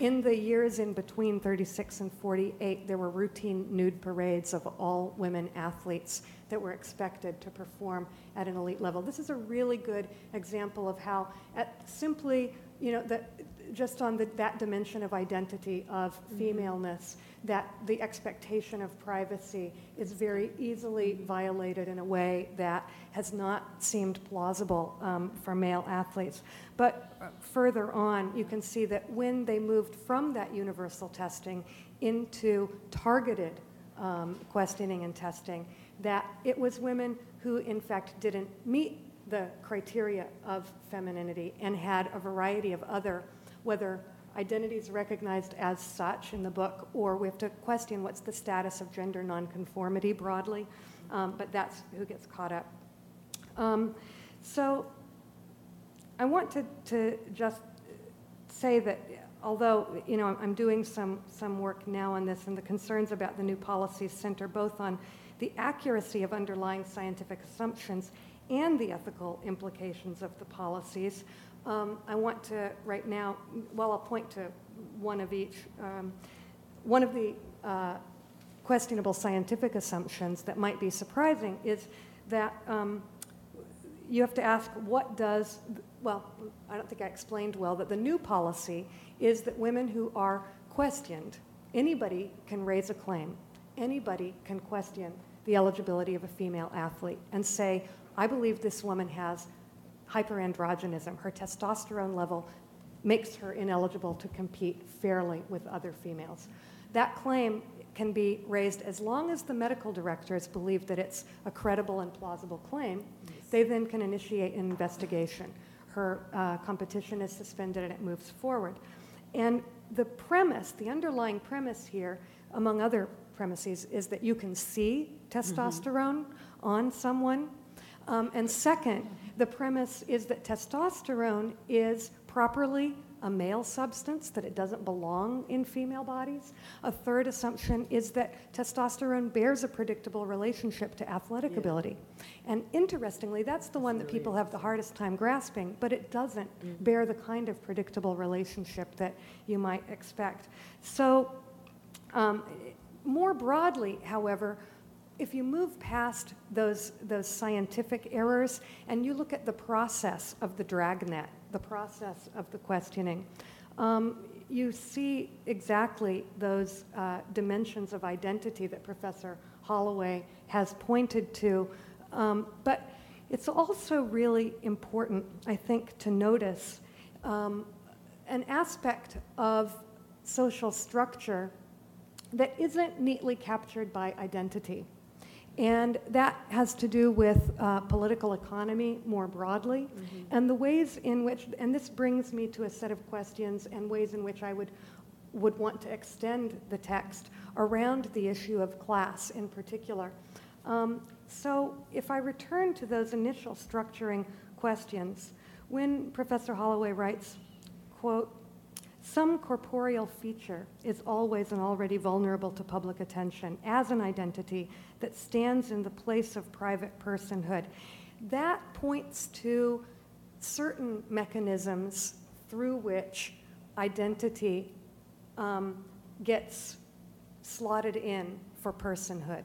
In the years in between 36 and 48, there were routine nude parades of all women athletes that were expected to perform at an elite level. This is a really good example of how, at simply, you know, that just on the, that dimension of identity of femaleness, that the expectation of privacy is very easily violated in a way that has not seemed plausible um, for male athletes. But uh, further on, you can see that when they moved from that universal testing into targeted um, questioning and testing, that it was women who, in fact, didn't meet the criteria of femininity and had a variety of other, whether identities recognized as such in the book, or we have to question what's the status of gender nonconformity broadly, um, but that's who gets caught up. Um, so I want to, to just say that although you know I'm doing some, some work now on this and the concerns about the new policies center both on the accuracy of underlying scientific assumptions and the ethical implications of the policies, um, I want to right now, well, I'll point to one of each. Um, one of the uh, questionable scientific assumptions that might be surprising is that um, you have to ask what does, well, I don't think I explained well that the new policy is that women who are questioned, anybody can raise a claim, anybody can question the eligibility of a female athlete and say, I believe this woman has hyperandrogenism. Her testosterone level makes her ineligible to compete fairly with other females. That claim can be raised as long as the medical directors believe that it's a credible and plausible claim. They then can initiate an investigation. Her uh, competition is suspended and it moves forward. And the premise, the underlying premise here, among other premises, is that you can see testosterone on someone. Um, and second, the premise is that testosterone is properly a male substance, that it doesn't belong in female bodies. A third assumption is that testosterone bears a predictable relationship to athletic ability. And interestingly, that's the one that people have the hardest time grasping, but it doesn't bear the kind of predictable relationship that you might expect. So, um, more broadly, however, if you move past those, those scientific errors and you look at the process of the dragnet, the process of the questioning, um, you see exactly those uh, dimensions of identity that Professor Holloway has pointed to. Um, but it's also really important, I think, to notice um, an aspect of social structure that isn't neatly captured by identity. And that has to do with uh, political economy more broadly, and the ways in which, and this brings me to a set of questions and ways in which I would, would want to extend the text around the issue of class in particular. Um, so, if I return to those initial structuring questions, when Professor Holloway writes, quote, some corporeal feature is always and already vulnerable to public attention as an identity that stands in the place of private personhood. That points to certain mechanisms through which identity um, gets slotted in for personhood.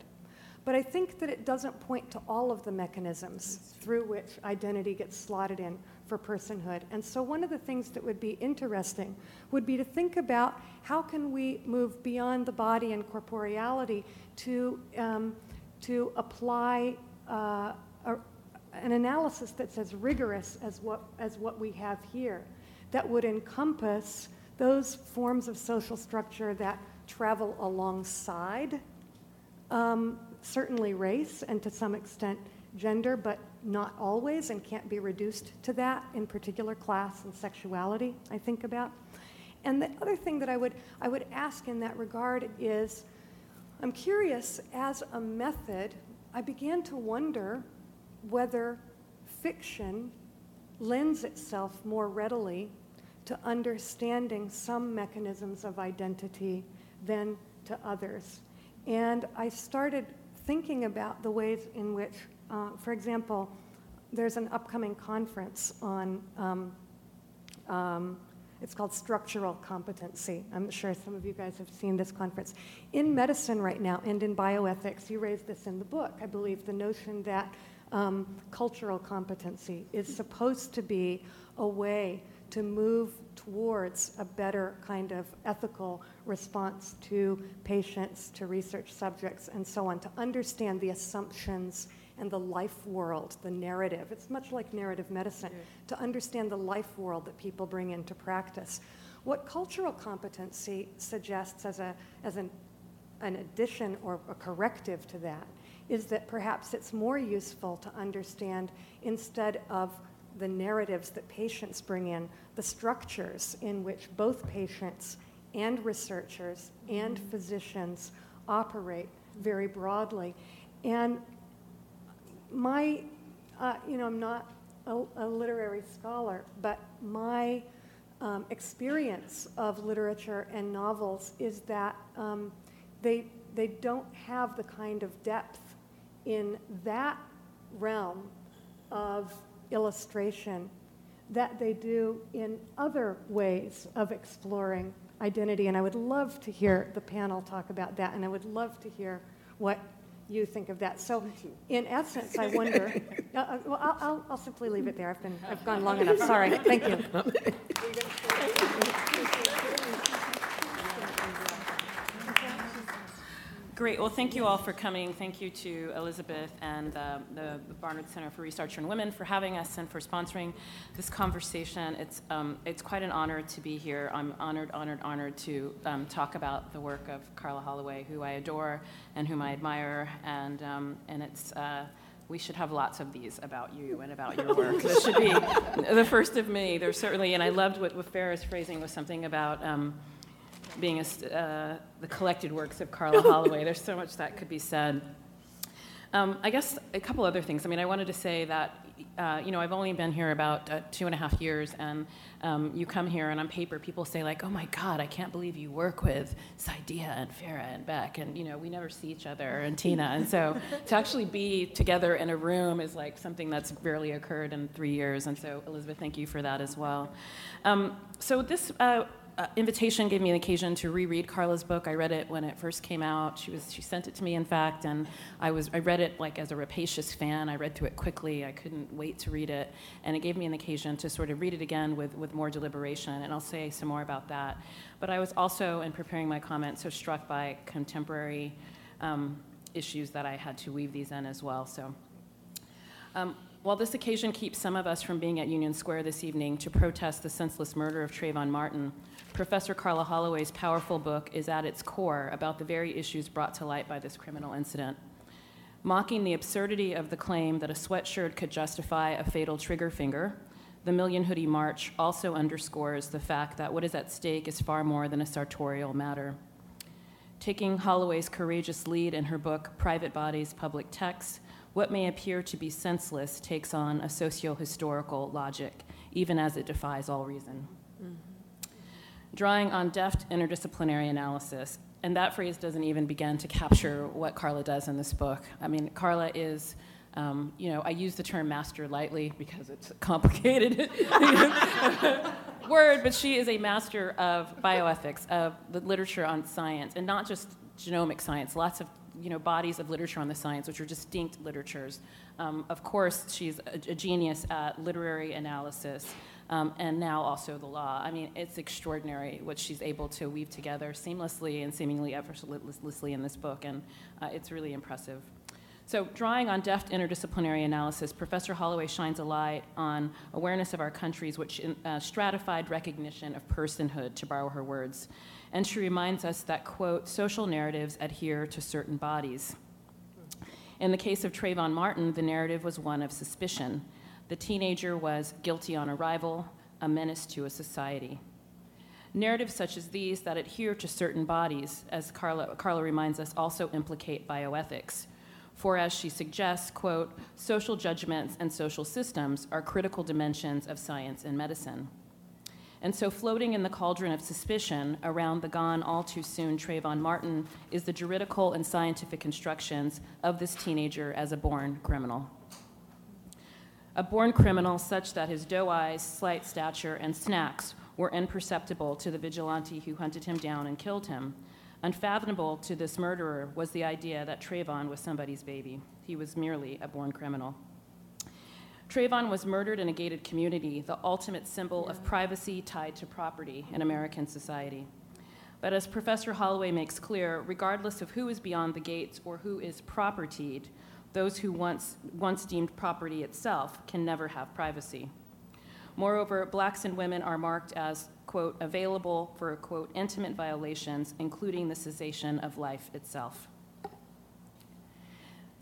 But I think that it doesn't point to all of the mechanisms through which identity gets slotted in for personhood. And so one of the things that would be interesting would be to think about how can we move beyond the body and corporeality to, um, to apply uh, a, an analysis that's as rigorous as what, as what we have here, that would encompass those forms of social structure that travel alongside um, certainly race and to some extent gender, but not always and can't be reduced to that, in particular class and sexuality, I think about. And the other thing that I would, I would ask in that regard is I'm curious, as a method, I began to wonder whether fiction lends itself more readily to understanding some mechanisms of identity than to others. And I started thinking about the ways in which uh, for example, there's an upcoming conference on, um, um, it's called Structural Competency. I'm sure some of you guys have seen this conference. In medicine right now and in bioethics, you raised this in the book, I believe, the notion that um, cultural competency is supposed to be a way to move towards a better kind of ethical response to patients, to research subjects, and so on, to understand the assumptions and the life world, the narrative. It's much like narrative medicine, to understand the life world that people bring into practice. What cultural competency suggests as, a, as an, an addition or a corrective to that is that perhaps it's more useful to understand instead of the narratives that patients bring in, the structures in which both patients and researchers and mm-hmm. physicians operate very broadly. And my, uh, you know, I'm not a, a literary scholar, but my um, experience of literature and novels is that um, they, they don't have the kind of depth in that realm of illustration that they do in other ways of exploring identity. And I would love to hear the panel talk about that, and I would love to hear what you think of that. So, in essence, I wonder. Uh, uh, well, I'll, I'll, I'll, simply leave it there. I've been I've gone long enough. Sorry. Thank you. Great. Well, thank you all for coming. Thank you to Elizabeth and uh, the Barnard Center for Research on Women for having us and for sponsoring this conversation. It's, um, it's quite an honor to be here. I'm honored, honored, honored to um, talk about the work of Karla Holloway, who I adore and whom I admire. And, um, and it's, uh, we should have lots of these about you and about your work. this should be the first of many. There's certainly, and I loved what, what phrasing was something about um, being a, uh, the collected works of Karla Holloway. There's so much that could be said. Um, I guess a couple other things. I mean, I wanted to say that, uh, you know, I've only been here about uh, two and a half years, and um, you come here, and on paper, people say, like, oh my God, I can't believe you work with Saidiya and Farah and Beck, and, you know, we never see each other, and Tina. And so to actually be together in a room is like something that's rarely occurred in three years. And so, Elizabeth, thank you for that as well. Um, so this, uh, uh, invitation gave me an occasion to reread Karla's book. I read it when it first came out. She was she sent it to me, in fact, and I was I read it like as a rapacious fan. I read through it quickly. I couldn't wait to read it, and it gave me an occasion to sort of read it again with with more deliberation. And I'll say some more about that. But I was also, in preparing my comments, so struck by contemporary um, issues that I had to weave these in as well. So. Um, while this occasion keeps some of us from being at Union Square this evening to protest the senseless murder of Trayvon Martin, Professor Karla Holloway's powerful book is at its core about the very issues brought to light by this criminal incident. Mocking the absurdity of the claim that a sweatshirt could justify a fatal trigger finger, the Million Hoodie March also underscores the fact that what is at stake is far more than a sartorial matter. Taking Holloway's courageous lead in her book, Private Bodies, Public Texts, what may appear to be senseless takes on a socio historical logic, even as it defies all reason. Mm-hmm. Drawing on deft interdisciplinary analysis, and that phrase doesn't even begin to capture what Karla does in this book. I mean, Karla is. Um, you know, I use the term master lightly because it's a complicated word, but she is a master of bioethics, of the literature on science, and not just genomic science, lots of you know, bodies of literature on the science, which are distinct literatures. Um, of course, she's a, a, genius at literary analysis um, and now also the law. I mean, it's extraordinary what she's able to weave together seamlessly and seemingly effortlessly in this book, and uh, it's really impressive. So, drawing on deft interdisciplinary analysis, Professor Holloway shines a light on awareness of our country's which uh, stratified recognition of personhood, to borrow her words and she reminds us that, quote, social narratives adhere to certain bodies. In the case of Trayvon Martin, the narrative was one of suspicion. The teenager was guilty on arrival, a menace to a society. Narratives such as these that adhere to certain bodies, as Karla, Karla reminds us, also implicate bioethics. For as she suggests, quote, social judgments and social systems are critical dimensions of science and medicine. And so, floating in the cauldron of suspicion around the gone all too soon Trayvon Martin is the juridical and scientific constructions of this teenager as a born criminal. A born criminal such that his doe eyes, slight stature, and snacks were imperceptible to the vigilante who hunted him down and killed him. Unfathomable to this murderer was the idea that Trayvon was somebody's baby. He was merely a born criminal. Trayvon was murdered in a gated community, the ultimate symbol of privacy tied to property in American society. But as Professor Holloway makes clear, regardless of who is beyond the gates or who is propertied, those who once, once deemed property itself can never have privacy. Moreover, blacks and women are marked as, quote, available for, quote, intimate violations, including the cessation of life itself.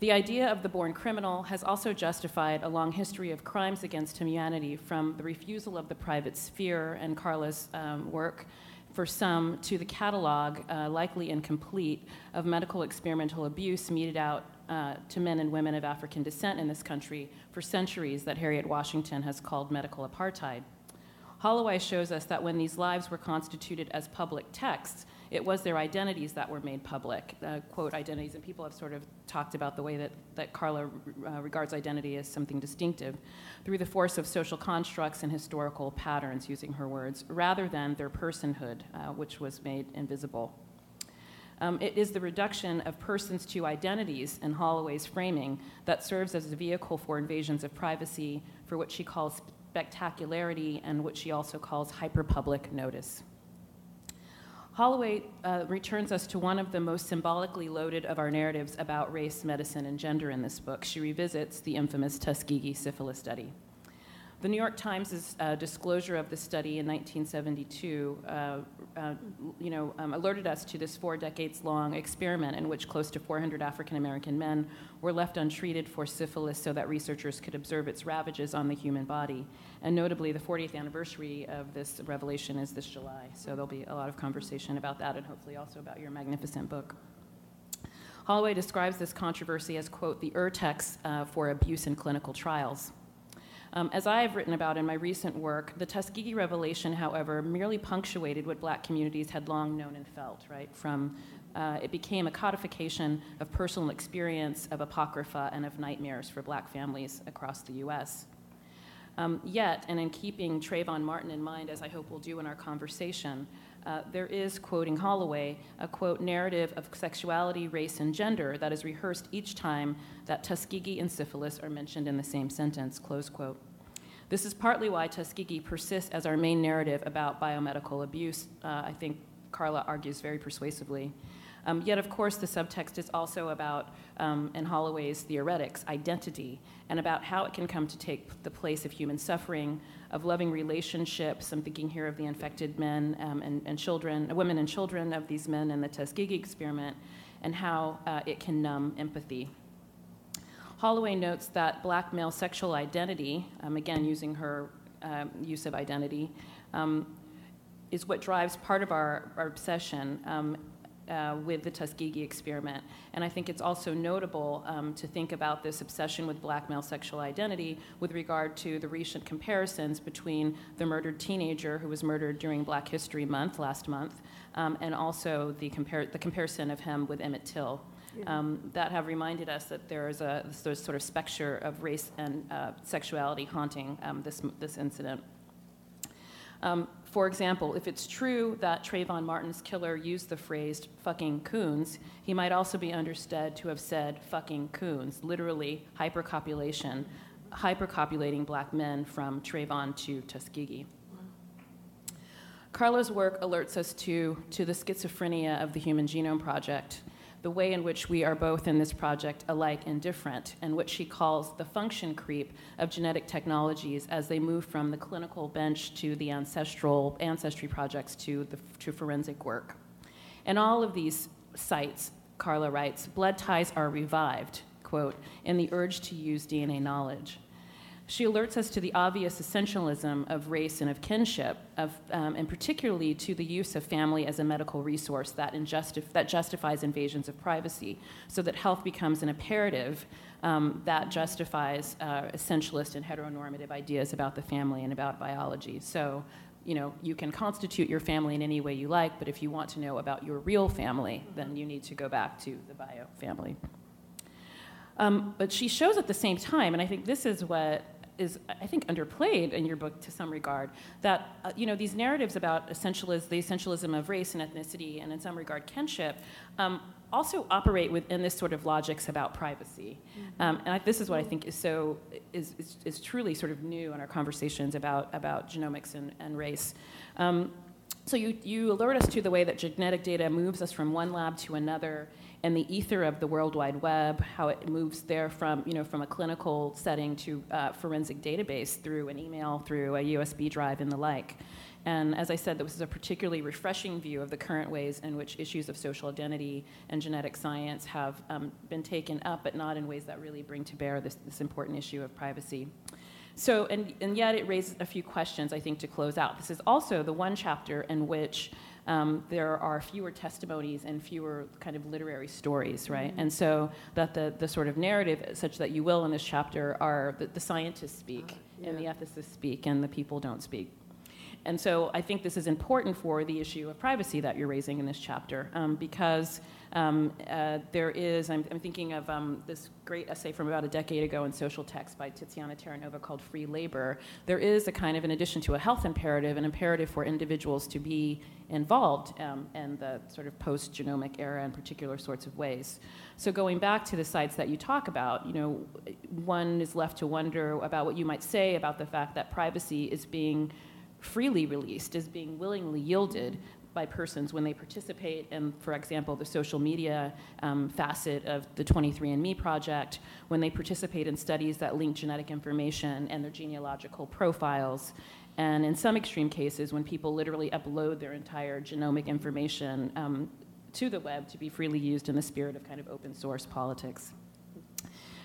The idea of the born criminal has also justified a long history of crimes against humanity, from the refusal of the private sphere and Karla's um, work for some to the catalog, uh, likely incomplete, of medical experimental abuse meted out uh, to men and women of African descent in this country for centuries that Harriet Washington has called medical apartheid. Holloway shows us that when these lives were constituted as public texts, it was their identities that were made public, uh, quote, identities. And people have sort of talked about the way that, that Karla uh, regards identity as something distinctive through the force of social constructs and historical patterns, using her words, rather than their personhood, uh, which was made invisible. Um, it is the reduction of persons to identities in Holloway's framing that serves as a vehicle for invasions of privacy, for what she calls spectacularity and what she also calls hyperpublic notice. Holloway uh, returns us to one of the most symbolically loaded of our narratives about race, medicine, and gender in this book. She revisits the infamous Tuskegee syphilis study. The New York Times' uh, disclosure of the study in 1972, uh, uh, you know, um, alerted us to this four decades-long experiment in which close to 400 African American men were left untreated for syphilis so that researchers could observe its ravages on the human body. And notably, the 40th anniversary of this revelation is this July, so there'll be a lot of conversation about that and hopefully also about your magnificent book. Holloway describes this controversy as, quote, the urtext uh, for abuse in clinical trials. Um, as I have written about in my recent work, the Tuskegee revelation, however, merely punctuated what black communities had long known and felt, right? From uh, it became a codification of personal experience, of apocrypha, and of nightmares for black families across the U.S. Um, yet, and in keeping Trayvon Martin in mind, as I hope we'll do in our conversation, uh, there is, quoting Holloway, a quote, narrative of sexuality, race, and gender that is rehearsed each time that Tuskegee and syphilis are mentioned in the same sentence, close quote. This is partly why Tuskegee persists as our main narrative about biomedical abuse. Uh, I think Karla argues very persuasively. Um, yet, of course, the subtext is also about, um, in Holloway's Theoretics, identity, and about how it can come to take the place of human suffering, of loving relationships. I'm thinking here of the infected men um, and, and, children, women and children of these men in the Tuskegee experiment, and how uh, it can numb empathy. Holloway notes that black male sexual identity, um, again using her um, use of identity, um, is what drives part of our, our obsession um, uh, with the Tuskegee experiment. And I think it's also notable um, to think about this obsession with black male sexual identity with regard to the recent comparisons between the murdered teenager who was murdered during Black History Month last month, um, and also the, compar- the comparison of him with Emmett Till. Um, that have reminded us that there is a this sort of specter of race and uh, sexuality haunting um, this, this incident. Um, for example, if it's true that Trayvon Martin's killer used the phrase fucking coons, he might also be understood to have said fucking coons, literally hypercopulation, hypercopulating black men from Trayvon to Tuskegee. Karla's work alerts us to, to the schizophrenia of the Human Genome Project the way in which we are both in this project alike and different, and what she calls the function creep of genetic technologies as they move from the clinical bench to the ancestral ancestry projects to, the, to forensic work. In all of these sites, Karla writes, blood ties are revived, quote, in the urge to use DNA knowledge. She alerts us to the obvious essentialism of race and of kinship, of, um, and particularly to the use of family as a medical resource that, that justifies invasions of privacy, so that health becomes an imperative um, that justifies uh, essentialist and heteronormative ideas about the family and about biology. So, you know, you can constitute your family in any way you like, but if you want to know about your real family, then you need to go back to the bio family. Um, but she shows at the same time, and I think this is what is, I think, underplayed in your book to some regard. That uh, you know these narratives about essentialism, the essentialism of race and ethnicity, and in some regard kinship, um, also operate within this sort of logics about privacy. Mm-hmm. Um, and I, this is what I think is so is, is, is, truly sort of new in our conversations about about genomics and, and race. Um, so you, you alert us to the way that genetic data moves us from one lab to another and the ether of the World Wide Web, how it moves there from, you know, from a clinical setting to uh, forensic database through an email, through a USB drive, and the like. And as I said, this is a particularly refreshing view of the current ways in which issues of social identity and genetic science have um, been taken up, but not in ways that really bring to bear this, this important issue of privacy. So, and, and yet it raises a few questions, I think, to close out. This is also the one chapter in which um, there are fewer testimonies and fewer kind of literary stories, right? Mm-hmm. And so that the, the sort of narrative, such that you will in this chapter, are the, the scientists speak uh, yeah. and the ethicists speak and the people don't speak. And so I think this is important for the issue of privacy that you're raising in this chapter um, because um, uh, there is, I'm, I'm thinking of um, this great essay from about a decade ago in Social Text by Tiziana Terranova called Free Labor. There is a kind of, in addition to a health imperative, an imperative for individuals to be involved um, in the sort of post genomic era in particular sorts of ways. So, going back to the sites that you talk about, you know, one is left to wonder about what you might say about the fact that privacy is being freely released, is being willingly yielded by persons when they participate in, for example, the social media um, facet of the 23andMe project, when they participate in studies that link genetic information and their genealogical profiles, and in some extreme cases, when people literally upload their entire genomic information um, to the web to be freely used in the spirit of kind of open source politics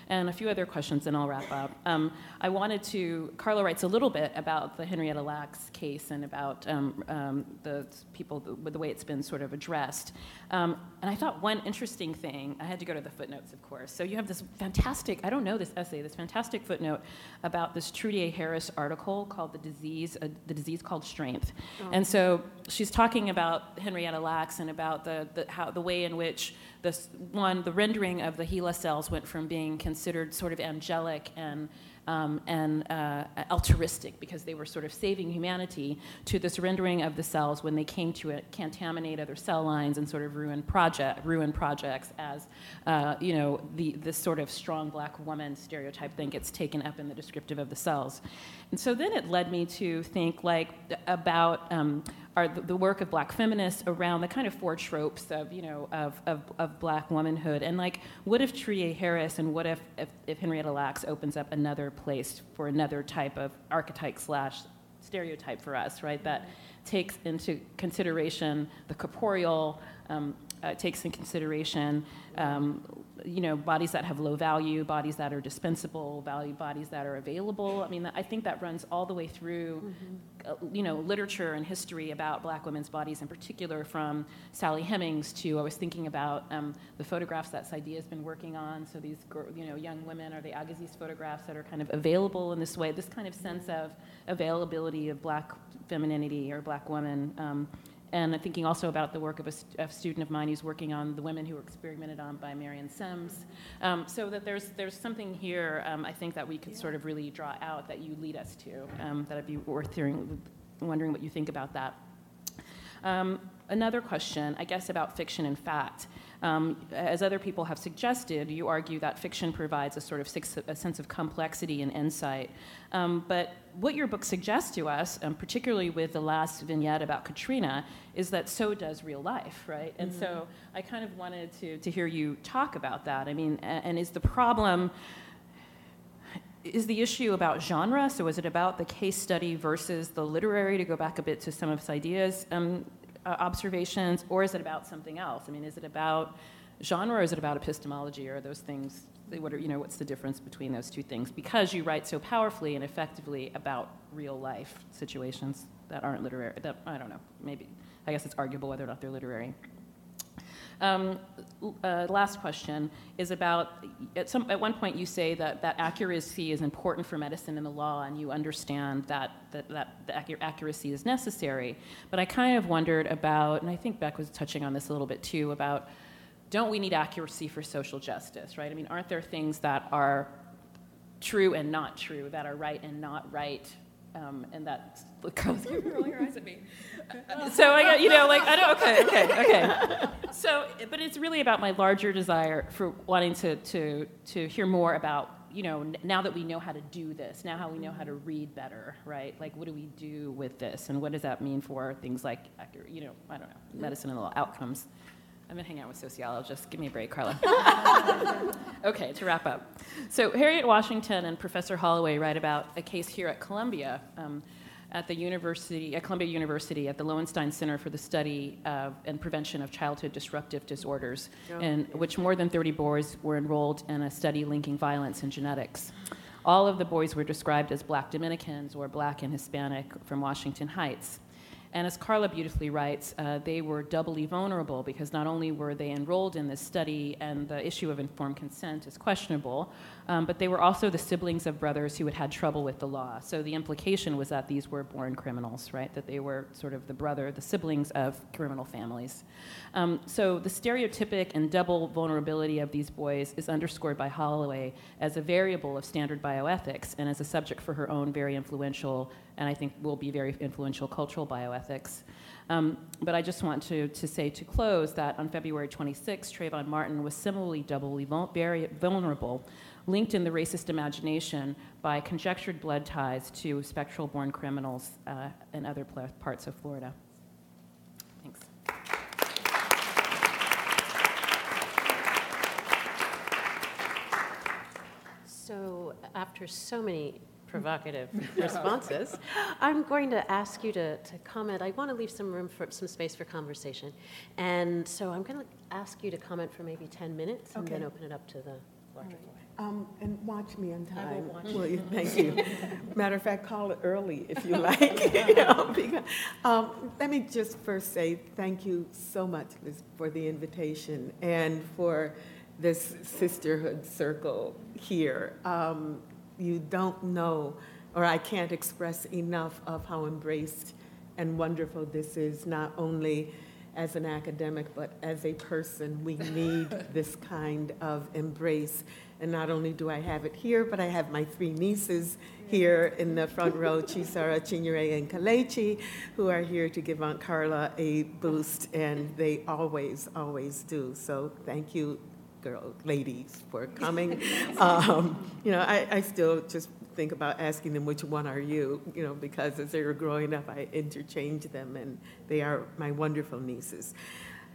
and a few other questions, and I'll wrap up. Um, I wanted to, Karla writes a little bit about the Henrietta Lacks case and about um, um, the people, the, the, way it's been sort of addressed. Um, and I thought one interesting thing, I had to go to the footnotes, of course. So you have this fantastic, I don't know this essay, this fantastic footnote about this Trudier Harris article called The Disease, uh, The Disease Called Strength. Oh. And so she's talking about Henrietta Lacks and about the, the, how, the way in which this one, the rendering of the HeLa cells went from being considered sort of angelic and um, and uh, altruistic because they were sort of saving humanity to the surrendering of the cells when they came to it, contaminate other cell lines and sort of ruin project ruin projects as uh, you know the this sort of strong black woman stereotype thing gets taken up in the descriptive of the cells. And so then it led me to think like about um, our, the work of black feminists around the kind of four tropes of, you know, of, of, of black womanhood. And like, what if Trudier Harris and what if, if, if Henrietta Lacks opens up another place for another type of archetype slash stereotype for us, right? That takes into consideration the corporeal, um, uh, takes in consideration, um, you know, bodies that have low value, bodies that are dispensable, value bodies that are available. I mean, I think that runs all the way through, uh, you know, literature and history about Black women's bodies, in particular, from Sally Hemings to I was thinking about um, the photographs that Saidiya has been working on. So these, you know, young women are the Agassiz photographs that are kind of available in this way. This kind of sense of availability of Black femininity or Black woman. Um, and I'm thinking also about the work of a, a student of mine who's working on the women who were experimented on by Marion Sims. Um, so that there's, there's something here um, I think that we could sort of really draw out that you lead us to, um, that would be worth hearing, wondering what you think about that. Um, another question, I guess, about fiction and fact. Um, as other people have suggested, you argue that fiction provides a sort of six, a sense of complexity and insight. Um, but what your book suggests to us, um, particularly with the last vignette about Katrina, is that so does real life, right? And so I kind of wanted to, to hear you talk about that. I mean, a- and is the problem is the issue about genre? So is it about the case study versus the literary, to go back a bit to some of Saidiya's um, uh, observations, or is it about something else? I mean, is it about genre or is it about epistemology? Or are those things, what are, you know, what's the difference between those two things? Because you write so powerfully and effectively about real life situations that aren't literary, that, I don't know, maybe, I guess it's arguable whether or not they're literary. Um, uh, last question is about at, some, at one point you say that, that accuracy is important for medicine and the law, and you understand that, that, that the accu- accuracy is necessary. But I kind of wondered about, and I think Beck was touching on this a little bit too, about don't we need accuracy for social justice, right? I mean, aren't there things that are true and not true, that are right and not right? Um, and that, you're rolling your eyes at me. So I got, you know, like, I don't, okay, okay, okay. So, but it's really about my larger desire for wanting to, to, to hear more about, you know, now that we know how to do this, now how we know how to read better, right? Like, what do we do with this? And what does that mean for things like, you know, I don't know, medicine and the outcomes? I've been hanging out with sociologists. Give me a break, Karla. okay, to wrap up. So, Harriet Washington and Professor Holloway write about a case here at Columbia, um, at the university, at Columbia University, at the Lowenstein Center for the Study of and Prevention of Childhood Disruptive Disorders, in which more than 30 boys were enrolled in a study linking violence and genetics. All of the boys were described as black Dominicans or black and Hispanic from Washington Heights. And as Karla beautifully writes, uh, they were doubly vulnerable because not only were they enrolled in this study and the issue of informed consent is questionable, um, but they were also the siblings of brothers who had had trouble with the law. So the implication was that these were born criminals, right? That they were sort of the brother, the siblings of criminal families. Um, so the stereotypic and double vulnerability of these boys is underscored by Holloway as a variable of standard bioethics and as a subject for her own very influential and I think will be very influential cultural bioethics. Um, but I just want to, to say to close that on February 26, Trayvon Martin was similarly doubly vulnerable, linked in the racist imagination by conjectured blood ties to spectral born criminals uh, in other pla- parts of Florida. Thanks. So after so many provocative responses, I'm going to ask you to, to comment. I want to leave some room for some space for conversation. And so I'm going to ask you to comment for maybe 10 minutes and then open it up to the larger floor. Um, and watch me on I will time. watch Will you? Thank you. Matter of fact, call it early if you like. you know, because, um, let me just first say thank you so much, Liz, for the invitation and for this sisterhood circle here. Um, you don't know, or I can't express enough of how embraced and wonderful this is, not only as an academic, but as a person, we need this kind of embrace. And not only do I have it here, but I have my three nieces here in the front row, Chisara, Chinyere, and Kalechi, who are here to give Aunt Karla a boost, and they always, always do. So thank you, girl, ladies, for coming. Um, You know, I, I still just think about asking them, which one are you? You know, because as they were growing up, I interchanged them, and they are my wonderful nieces.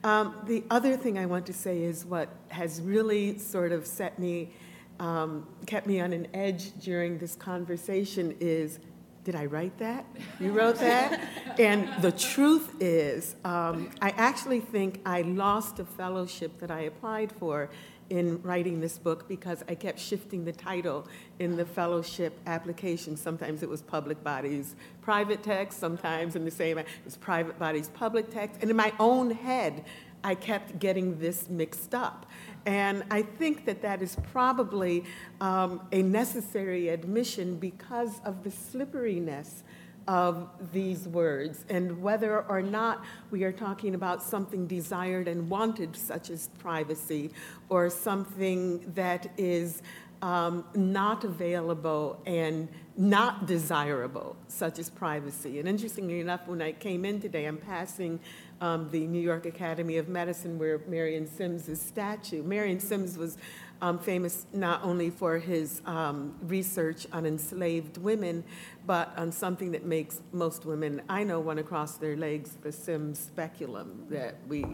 Um, The other thing I want to say is what has really sort of set me, um, kept me on an edge during this conversation is, did I write that? You wrote that? And the truth is, um, I actually think I lost a fellowship that I applied for in writing this book because I kept shifting the title in the fellowship application. Sometimes it was public bodies, private text, sometimes in the same, it was private bodies, public text. And in my own head, I kept getting this mixed up. And I think that that is probably um, a necessary admission because of the slipperiness of these words and whether or not we are talking about something desired and wanted, such as privacy, or something that is um, not available and not desirable, such as privacy. And interestingly enough, when I came in today, I'm passing um, the New York Academy of Medicine where Marion Sims' statue. Marion Sims was um, famous not only for his um, research on enslaved women, but on something that makes most women I know want to cross their legs, the Sims speculum that we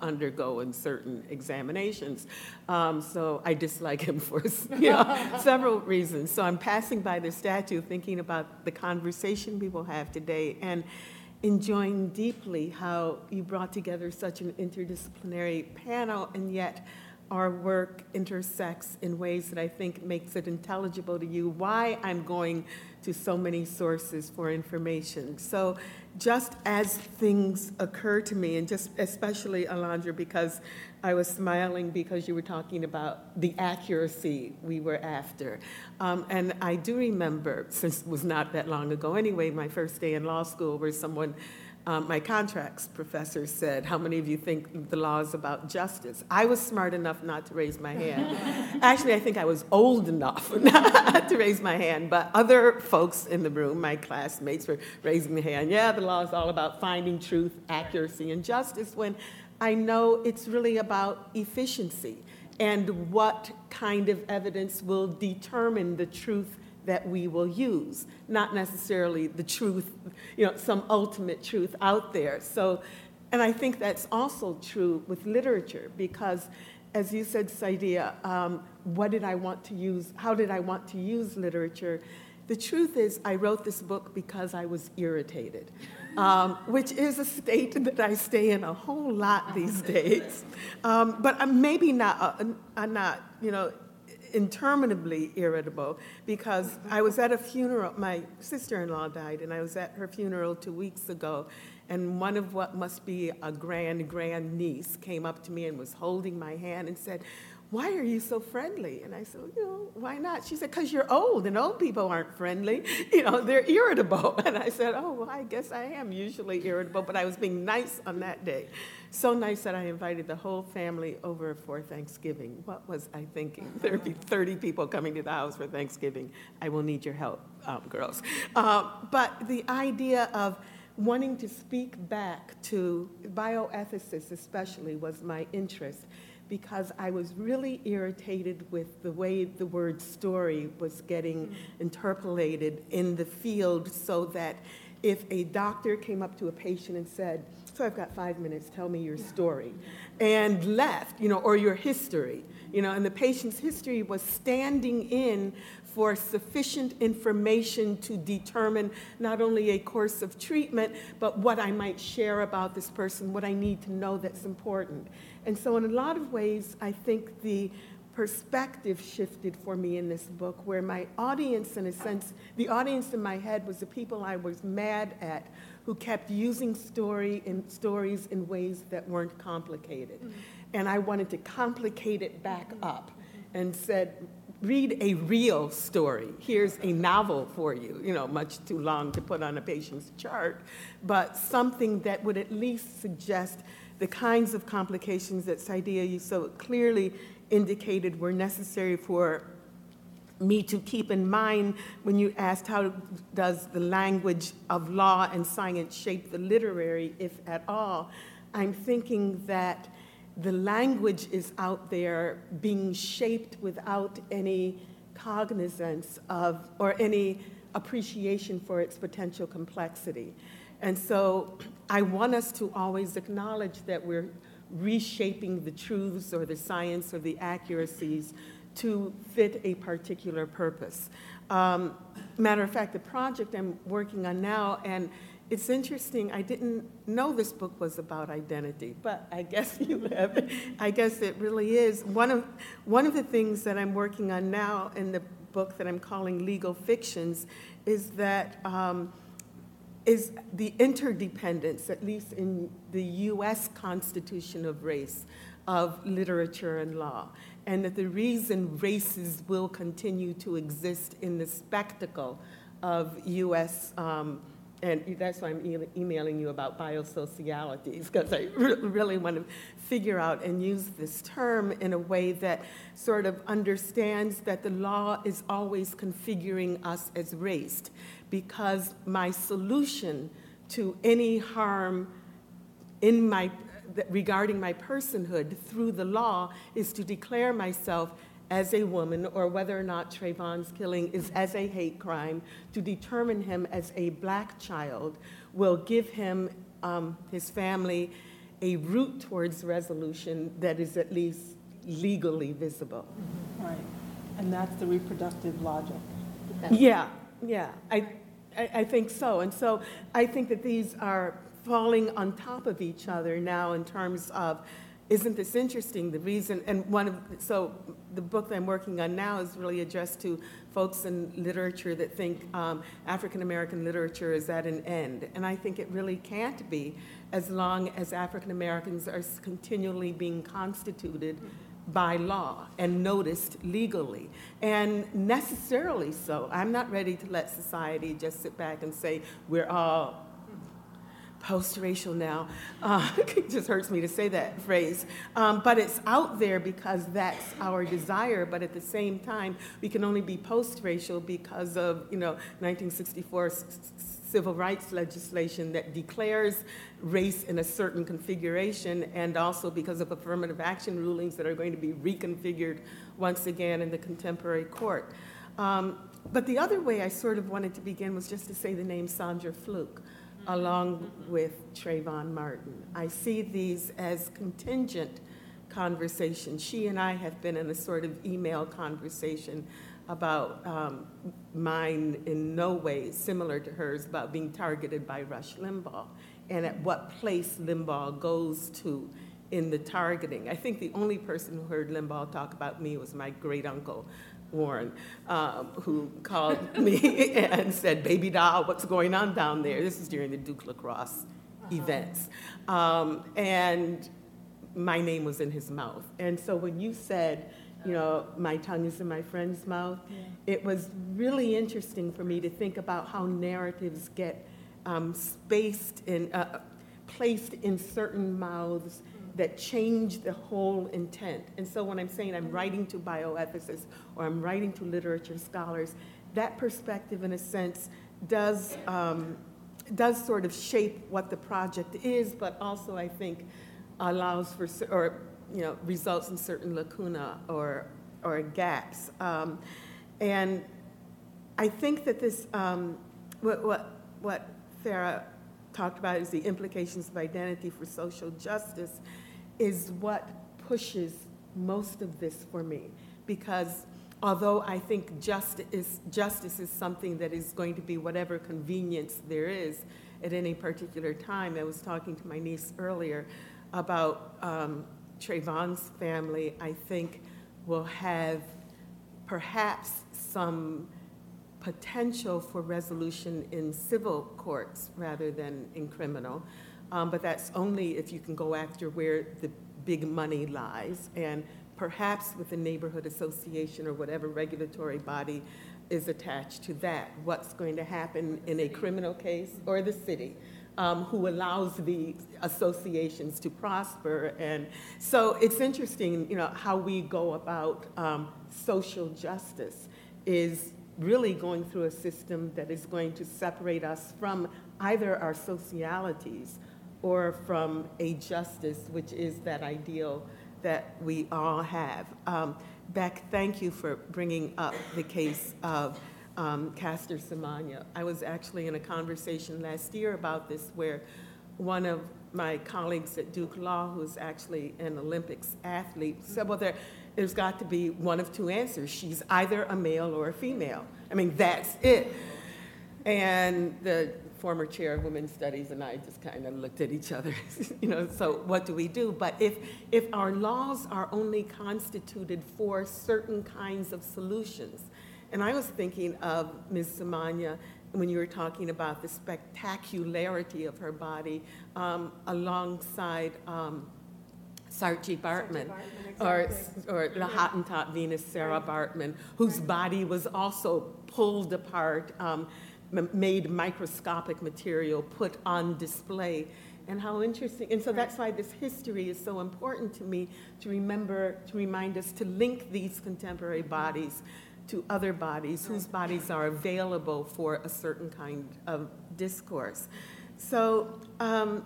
undergo in certain examinations. Um, so I dislike him for you know, several reasons. So I'm passing by the statue thinking about the conversation we will have today and enjoying deeply how you brought together such an interdisciplinary panel and yet our work intersects in ways that I think makes it intelligible to you why I'm going to so many sources for information. So just as things occur to me, and just especially Alondra, because I was smiling because you were talking about the accuracy we were after. Um, and I do remember, since it was not that long ago anyway, my first day in law school where someone um, my contracts professor said, How many of you think the law is about justice? I was smart enough not to raise my hand. Actually, I think I was old enough not to raise my hand, but other folks in the room, my classmates, were raising their hand. Yeah, the law is all about finding truth, accuracy, and justice, when I know it's really about efficiency and what kind of evidence will determine the truth that we will use, not necessarily the truth, you know, some ultimate truth out there. So, and I think that's also true with literature because, as you said, Saidiya, um, what did I want to use? How did I want to use literature? The truth is, I wrote this book because I was irritated, um, which is a state that I stay in a whole lot these days. Um, but I'm maybe not, uh, I'm not, you know, interminably irritable because I was at a funeral. My sister in law died, and I was at her funeral two weeks ago. And one of what must be a grand, grand niece came up to me and was holding my hand and said, why are you so friendly? And I said, you know, why not? She said, because you're old and old people aren't friendly. You know, they're irritable. And I said, oh, well, I guess I am usually irritable, but I was being nice on that day. So nice that I invited the whole family over for Thanksgiving. What was I thinking? There'd be 30 people coming to the house for Thanksgiving. I will need your help, um, girls. Uh, but the idea of wanting to speak back to bioethicists, especially, was my interest because I was really irritated with the way the word story was getting interpolated in the field so that if a doctor came up to a patient and said, so I've got five minutes, tell me your story, and left, you know, or your history, you know, and the patient's history was standing in for sufficient information to determine not only a course of treatment, but what I might share about this person, what I need to know that's important. And so, in a lot of ways, I think the perspective shifted for me in this book, where my audience, in a sense, the audience in my head was the people I was mad at who kept using story in, stories in ways that weren't complicated. Mm-hmm. And I wanted to complicate it back up and said, read a real story. Here's a novel for you, you know, much too long to put on a patient's chart, but something that would at least suggest the kinds of complications that Saidiya, you so clearly indicated were necessary for me to keep in mind when you asked how does the language of law and science shape the literary, if at all, I'm thinking that the language is out there being shaped without any cognizance of, or any appreciation for its potential complexity. And so I want us to always acknowledge that we're reshaping the truths or the science or the accuracies to fit a particular purpose. Um, matter of fact, the project I'm working on now, and it's interesting, I didn't know this book was about identity, but I guess you have, I guess it really is. One of, one of the things that I'm working on now in the book that I'm calling Legal Fictions is that um, is the interdependence, at least in the US Constitution of Race, of literature and law. And that the reason races will continue to exist in the spectacle of US, um, and that's why I'm e- emailing you about biosocialities, because I re- really want to figure out and use this term in a way that sort of understands that the law is always configuring us as raced because my solution to any harm in my, regarding my personhood through the law is to declare myself as a woman, or whether or not Trayvon's killing is as a hate crime, to determine him as a black child will give him, um, his family, a route towards resolution that is at least legally visible. Right, and that's the reproductive logic. Yeah, yeah, I, I, I think so. And so I think that these are falling on top of each other now in terms of, isn't this interesting? The reason, and one of, so the book that I'm working on now is really addressed to folks in literature that think um, African American literature is at an end. And I think it really can't be as long as African Americans are continually being constituted by law and noticed legally, and necessarily so. I'm not ready to let society just sit back and say, we're all post-racial now. Uh, it just hurts me to say that phrase. Um, but it's out there because that's our desire. But at the same time, we can only be post-racial because of, you know, 1964 s- civil rights legislation that declares race in a certain configuration, and also because of affirmative action rulings that are going to be reconfigured once again in the contemporary court. Um, but the other way I sort of wanted to begin was just to say the name Sandra Fluke along with Trayvon Martin. I see these as contingent conversations. She and I have been in a sort of email conversation about um, mine in no way similar to hers about being targeted by Rush Limbaugh and at what place Limbaugh goes to in the targeting. I think the only person who heard Limbaugh talk about me was my great uncle, Warren, um, who called me and said, Baby doll, what's going on down there? This is during the Duke lacrosse events. Um, and my name was in his mouth. And so when you said, you know, my tongue is in my friend's mouth, it was really interesting for me to think about how narratives get um, spaced in, uh, placed in certain mouths that change the whole intent. And so when I'm saying I'm writing to bioethicists or I'm writing to literature scholars, that perspective, in a sense, does, um, does sort of shape what the project is, but also, I think, allows for, or, you know, results in certain lacuna or, or gaps. Um, and I think that this, um, what, what, what Farah talked about is the implications of identity for social justice is what pushes most of this for me. Because although I think justice, justice is something that is going to be whatever convenience there is at any particular time, I was talking to my niece earlier about um, Trayvon's family, I think will have perhaps some potential for resolution in civil courts rather than in criminal. Um, But that's only if you can go after where the big money lies. And perhaps with the neighborhood association or whatever regulatory body is attached to that. What's going to happen in a criminal case, or the city, um, who allows the associations to prosper. And so it's interesting, you know, how we go about um, social justice is really going through a system that is going to separate us from either our socialities or from a justice, which is that ideal that we all have. Um, Beck, thank you for bringing up the case of um, Caster Semenya. I was actually in a conversation last year about this where one of my colleagues at Duke Law, who's actually an Olympics athlete, said, well, there, there's got to be one of two answers. She's either a male or a female. I mean, that's it. And the former chair of women's studies and I just kind of looked at each other, you know, so what do we do? But if, if our laws are only constituted for certain kinds of solutions, and I was thinking of Ms. Semenya when you were talking about the spectacularity of her body um, alongside um, Saartjie Baartman, or, or the Hottentot Venus Sarah Baartman, whose body was also pulled apart, um, m- made microscopic material put on display. And how interesting, and so that's why this history is so important to me to remember, to remind us to link these contemporary bodies to other bodies whose bodies are available for a certain kind of discourse. So um,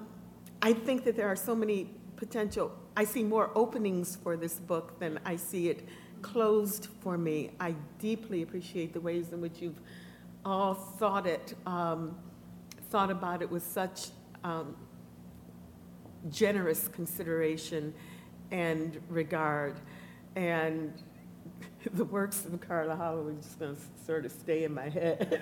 I think that there are so many potential, I see more openings for this book than I see it closed for me. I deeply appreciate the ways in which you've all thought it, um, thought about it with such um, generous consideration and regard. And the works of Karla Holloway just going to sort of stay in my head.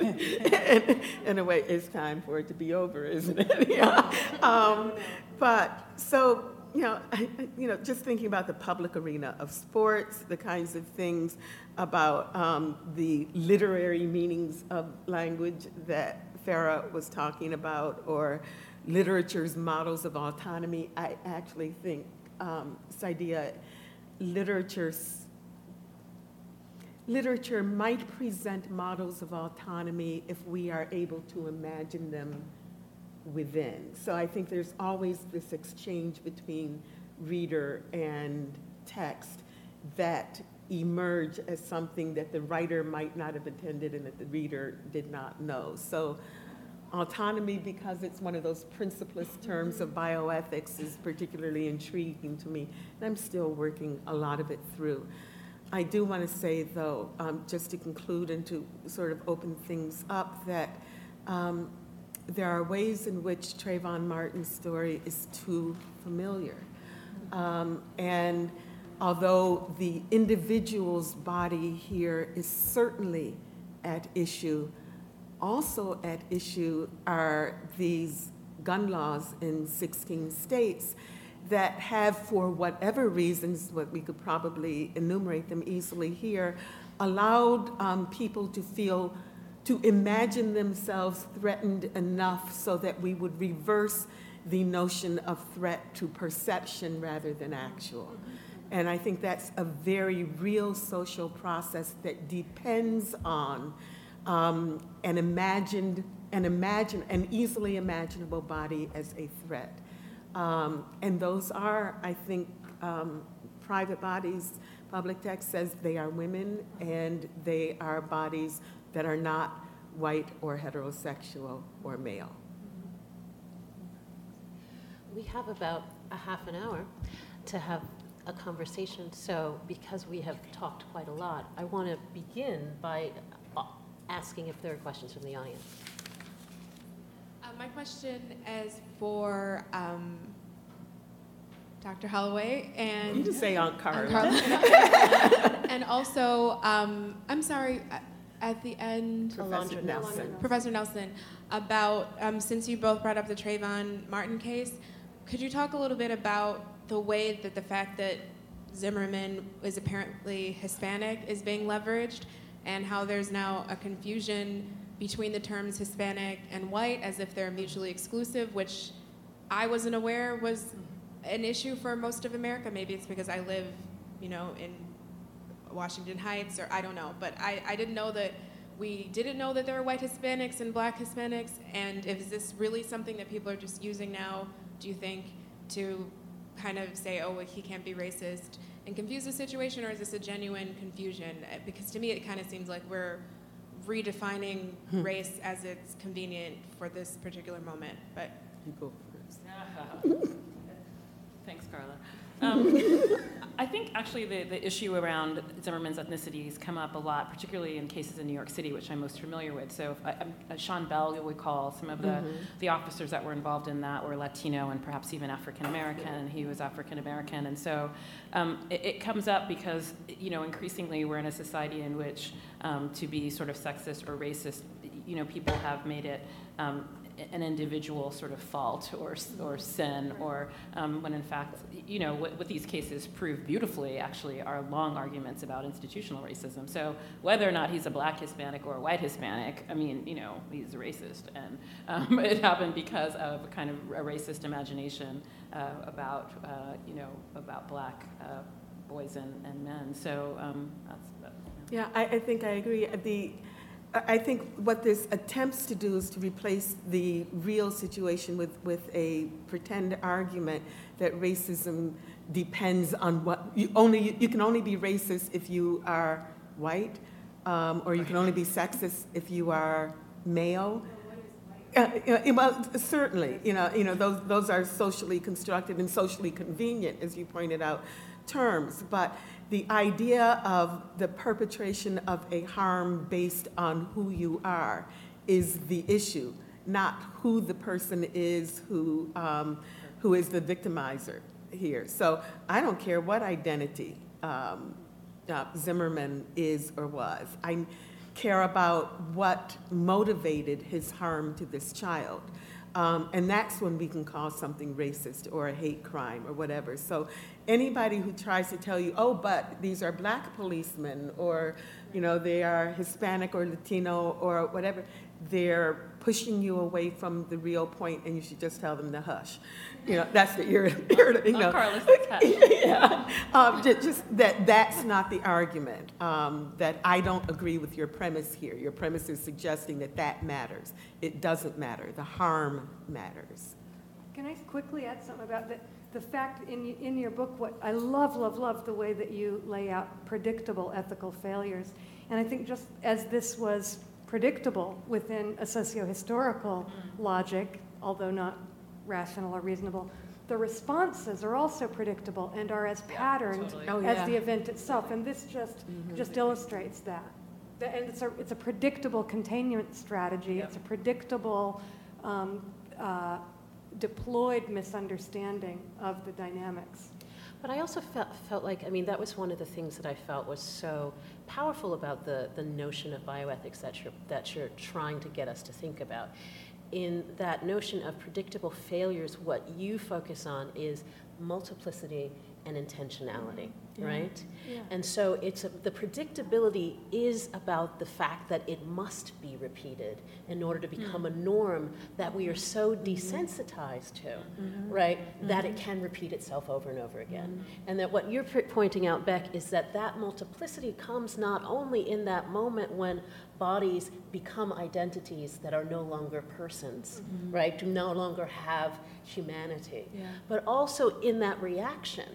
and, in a way, it's time for it to be over, isn't it? yeah. Um, but so, you know, I, you know, just thinking about the public arena of sports, the kinds of things about um, the literary meanings of language that Farah was talking about, or literature's models of autonomy, I actually think, um, Saidiya, literature literature might present models of autonomy if we are able to imagine them within. So I think there's always this exchange between reader and text that emerge as something that the writer might not have intended and that the reader did not know. So autonomy, because it's one of those principlist terms of bioethics, is particularly intriguing to me. And I'm still working a lot of it through. I do want to say, though, um, just to conclude and to sort of open things up, that um, there are ways in which Trayvon Martin's story is too familiar. Um, and although the individual's body here is certainly at issue, also at issue are these gun laws in 16 states that have, for whatever reasons, what we could probably enumerate them easily here, allowed um, people to feel, to imagine themselves threatened enough so that we would reverse the notion of threat to perception rather than actual. And I think that's a very real social process that depends on um, an imagined, an imagine, an easily imaginable body as a threat. Um, and those are, I think, um, private bodies. Public text says they are women and they are bodies that are not white or heterosexual or male. We have about a half an hour to have a conversation, so because we have talked quite a lot, I want to begin by uh, asking if there are questions from the audience. Uh, my question is for um, Dr. Holloway and You just say Aunt Karla. Karla. and also, um, I'm sorry, a- at the end, Professor Alondra Nelson. Professor Nelson, about um, since you both brought up the Trayvon Martin case, could you talk a little bit about the way that the fact that Zimmerman is apparently Hispanic is being leveraged, and how there's now a confusion between the terms Hispanic and white as if they're mutually exclusive, which I wasn't aware was an issue for most of America. Maybe it's because I live, you know, in Washington Heights, or I don't know. But I, I didn't know that we didn't know that there were white Hispanics and black Hispanics? And is this really something that people are just using now, do you think, to kind of say, oh, well, he can't be racist and confuse the situation, or is this a genuine confusion? Uh, Because to me, it kind of seems like we're redefining race as it's convenient for this particular moment, but You go first. Thanks, Karla. Um, I think actually the, the issue around Zimmerman's ethnicity has come up a lot, particularly in cases in New York City, which I'm most familiar with. So if I, uh, Sean Bell, you'll recall, some of the, the officers that were involved in that were Latino and perhaps even African American, and he was African American. And so um, it, it comes up because, you know, increasingly we're in a society in which um, to be sort of sexist or racist, you know, people have made it um, an individual sort of fault or, or sin, or um, when in fact, you know, what, what these cases prove beautifully actually are long arguments about institutional racism. So whether or not he's a black Hispanic or a white Hispanic, I mean, you know, he's a racist. And um, it happened because of kind of a racist imagination uh, about, uh, you know, about black uh, boys and, and men. So um, that's, that, Yeah, I, I think I agree. The, I think what this attempts to do is to replace the real situation with, with a pretend argument that racism depends on what, you only, you can only be racist if you are white, um, or you can only be sexist if you are male. Uh, Well, certainly, you know, you know, those, those are socially constructed and socially convenient, as you pointed out, terms. But the idea of the perpetration of a harm based on who you are is the issue, not who the person is who, um, who is the victimizer here. So I don't care what identity um, uh, Zimmerman is or was. I care about what motivated his harm to this child. Um, and that's when we can call something racist or a hate crime or whatever. So anybody who tries to tell you, oh, but these are black policemen or, you know, they are Hispanic or Latino or whatever, they're pushing you away from the real point and you should just tell them to hush. You know, that's the irrit- irrit- you know. Oh, Carlos, that's hash. Yeah, um, ju- just that, that's not the argument, um, that I don't agree with your premise here. Your premise is suggesting that that matters. It doesn't matter. The harm matters. Can I quickly add something about the, the fact in, in your book, what, I love, love, love the way that you lay out predictable ethical failures. And I think just as this was predictable within a socio-historical logic, although not rational or reasonable, the responses are also predictable and are as patterned totally. Oh, as yeah. the event itself. And this just, just illustrates that. And it's a, it's a predictable containment strategy. It's a predictable um, uh, deployed misunderstanding of the dynamics. But I also felt, felt like, I mean, that was one of the things that I felt was so powerful about the, the notion of bioethics that you're, that you're trying to get us to think about. In that notion of predictable failures, what you focus on is multiplicity and intentionality, right? And so it's, a- the predictability is about the fact that it must be repeated in order to hmm. become a norm that we are so mm-hmm. desensitized to, mm-hmm. right? That it mm-hmm. can repeat itself over and over again. And that what you're p- pointing out, Beck, is that that multiplicity comes not only in that moment when bodies become identities that are no longer persons, right? Do no longer have humanity, but also in that reaction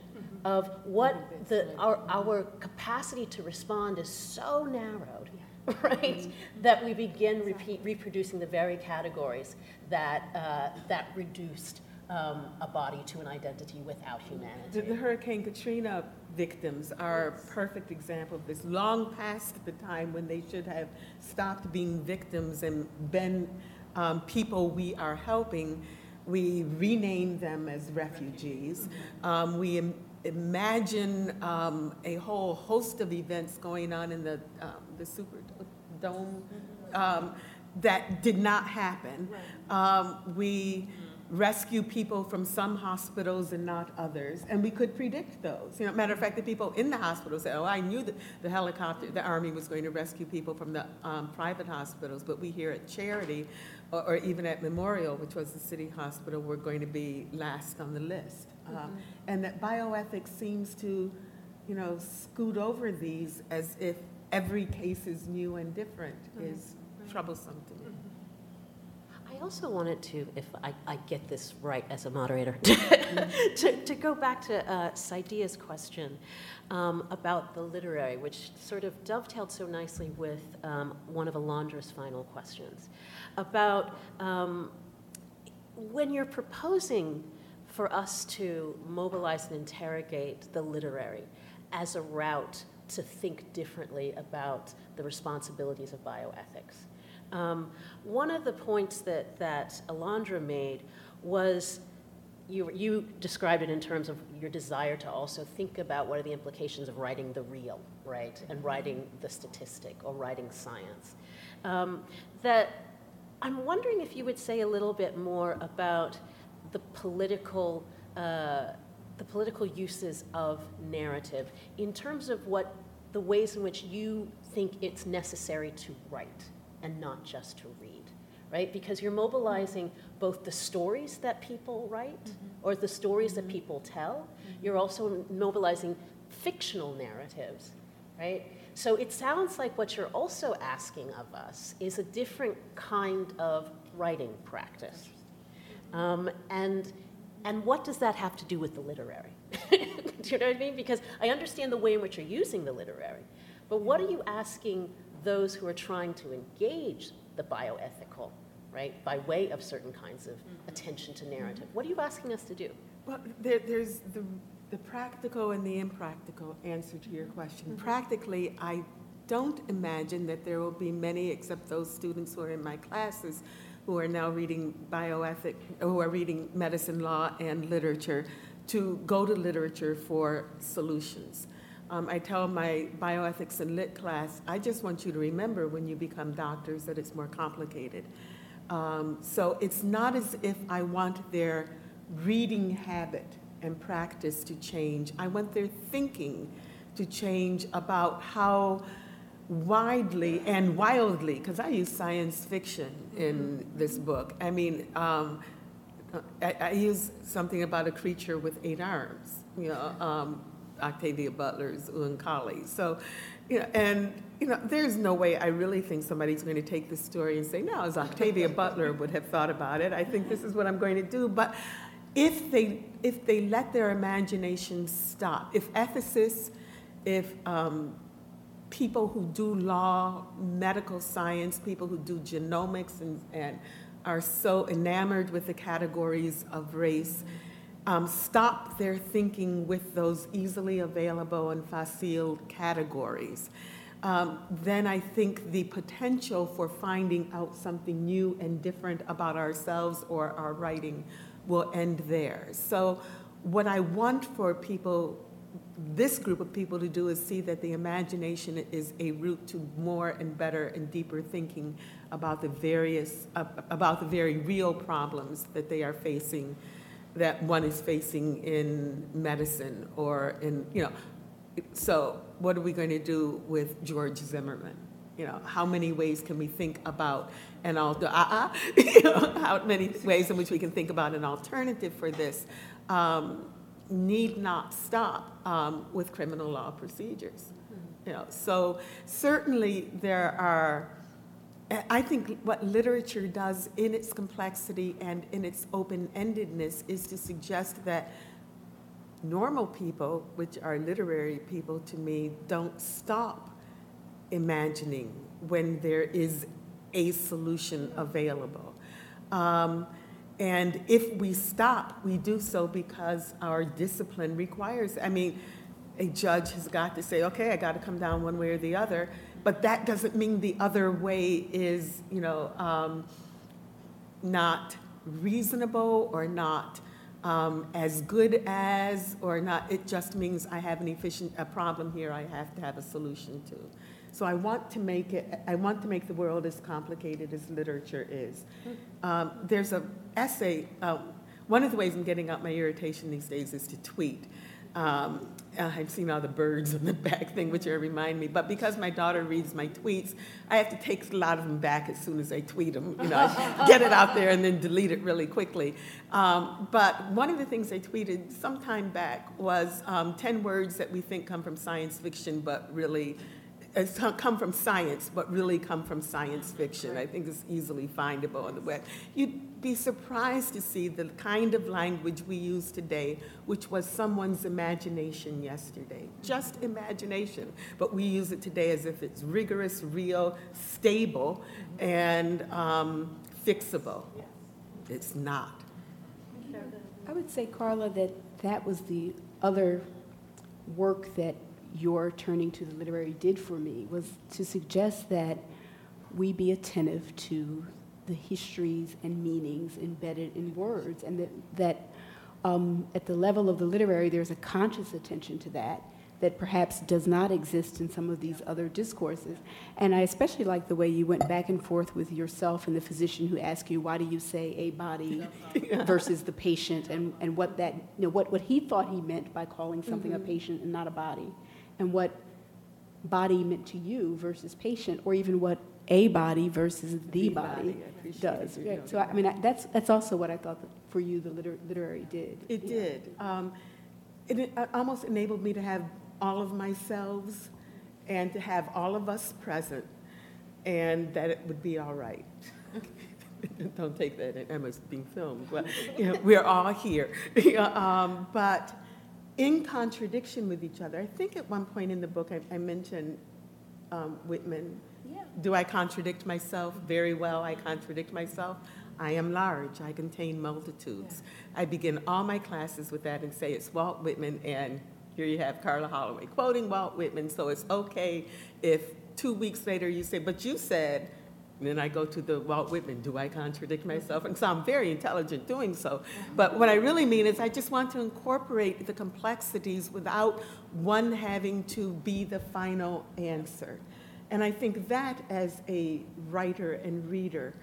of what the, our, our capacity to respond is so narrowed, right? That we begin repeat, reproducing the very categories that, uh, that reduced um, a body to an identity without The, humanity. the Hurricane Katrina victims are a perfect example of this, long past the time when they should have stopped being victims and been um, people we are helping. We rename them as refugees. Um, we im- imagine um, a whole host of events going on in the, um, the Superdome um, that did not happen. Um, we rescue people from some hospitals and not others, and we could predict those. You know, matter of fact, the people in the hospital say, "Oh, I knew that the helicopter, the army was going to rescue people from the um, private hospitals," but we here at Charity, or, or even at Memorial, which was the city hospital, were going to be last on the list. Um, and that bioethics seems to, you know, scoot over these as if every case is new and different is troublesome to me. I also wanted to, if I, I get this right as a moderator, to, to go back to uh, Saidiya's question um, about the literary, which sort of dovetailed so nicely with um, one of Alondra's final questions about um, when you're proposing for us to mobilize and interrogate the literary as a route to think differently about the responsibilities of bioethics. Um, one of the points that, that Alondra made was you, you described it in terms of your desire to also think about what are the implications of writing the real, right, and writing the statistic or writing science. Um, that I'm wondering if you would say a little bit more about the political, uh, the political uses of narrative in terms of what the ways in which you think it's necessary to write and not just to read, right? Because you're mobilizing both the stories that people write mm-hmm. or the stories that mm-hmm. people tell. Mm-hmm. You're also mobilizing fictional narratives, right? So it sounds like what you're also asking of us is a different kind of writing practice. Um, and, and what does that have to do with the literary? do you know what I mean? Because I understand the way in which you're using the literary, but what are you asking those who are trying to engage the bioethical, right, by way of certain kinds of attention to narrative? What are you asking us to do? Well, there, there's the, the practical and the impractical answer to your question. Practically, I don't imagine that there will be many, except those students who are in my classes, who are now reading bioethic, who are reading medicine law and literature, to go to literature for solutions. Um, I tell my bioethics and lit class, I just want you to remember when you become doctors that it's more complicated. Um, so it's not as if I want their reading habit and practice to change. I want their thinking to change about how widely and wildly, because I use science fiction in this book. I mean, um, I, I use something about a creature with eight arms, you know, um, Octavia Butler's Oankali. So, you know, and you know, there's no way I really think somebody's going to take this story and say, no, as Octavia Butler would have thought about it. I think this is what I'm going to do. But if they if they let their imagination stop, if ethicists, if um, people who do law, medical science, people who do genomics and, and are so enamored with the categories of race, um, stop their thinking with those easily available and facile categories, um, then I think the potential for finding out something new and different about ourselves or our writing will end there. So, what I want for people this group of people to do is see that the imagination is a route to more and better and deeper thinking about the various uh, about the very real problems that they are facing that one is facing in medicine or in you know. So what are we going to do with George Zimmerman? You know how many ways can we think about I'll do uh-uh, you know, how many ways in which we can think about an alternative for this? Um, need not stop um, with criminal law procedures. You know, so certainly there are. I think what literature does in its complexity and in its open-endedness is to suggest that normal people, which are literary people to me, don't stop imagining when there is a solution available. Um, and if we stop, we do so because our discipline requires, I mean, a judge has got to say, okay, I got to come down one way or the other, but that doesn't mean the other way is, you know, um, not reasonable or not um, as good as, or not, it just means I have an efficient, a problem here I have to have a solution to. So I want to make it, I want to make the world as complicated as literature is. Um, there's an essay, uh, one of the ways I'm getting out my irritation these days is to tweet. Um, I've seen all the birds on the back thing, which remind me. But because my daughter reads my tweets, I have to take a lot of them back as soon as I tweet them. You know, I get it out there and then delete it really quickly. Um, but one of the things I tweeted some time back was um, 10 words that we think come from science fiction, but really it's come from science, but really come from science fiction. I think it's easily findable on the web. You'd be surprised to see the kind of language we use today, which was someone's imagination yesterday. Just imagination. But we use it today as if it's rigorous, real, stable, and um, fixable. It's not. I would say, Karla, that that was the other work that your turning to the literary did for me, was to suggest that we be attentive to the histories and meanings embedded in words, and that, that um, at the level of the literary, there's a conscious attention to that that perhaps does not exist in some of these other discourses. And I especially like the way you went back and forth with yourself and the physician who asked you, why do you say a body versus the patient, and, and what that, you know, what, what he thought he meant by calling something a patient and not a body, and what body meant to you versus patient, or even what a body versus the, body, body, does. Right? So, I mean, I- that's, that's also what I thought that for you the liter- literary did. It Yeah. did. Um, It it almost enabled me to have all of myself and to have all of us present, and that it would be all right. Don't take that, Emma's being filmed, but, you know, we're all here. Um, But in contradiction with each other, I think at one point in the book, I- I mentioned um, Whitman. Do I contradict myself? Very well, I contradict myself. I am large, I contain multitudes. I begin all my classes with that and say it's Walt Whitman, and here you have Karla Holloway quoting Walt Whitman, so it's okay if two weeks later you say, but you said, then I go to the Walt Whitman, do I contradict myself? And so I'm very intelligent doing so. But what I really mean is I just want to incorporate the complexities without one having to be the final answer. And I think that as a writer and reader,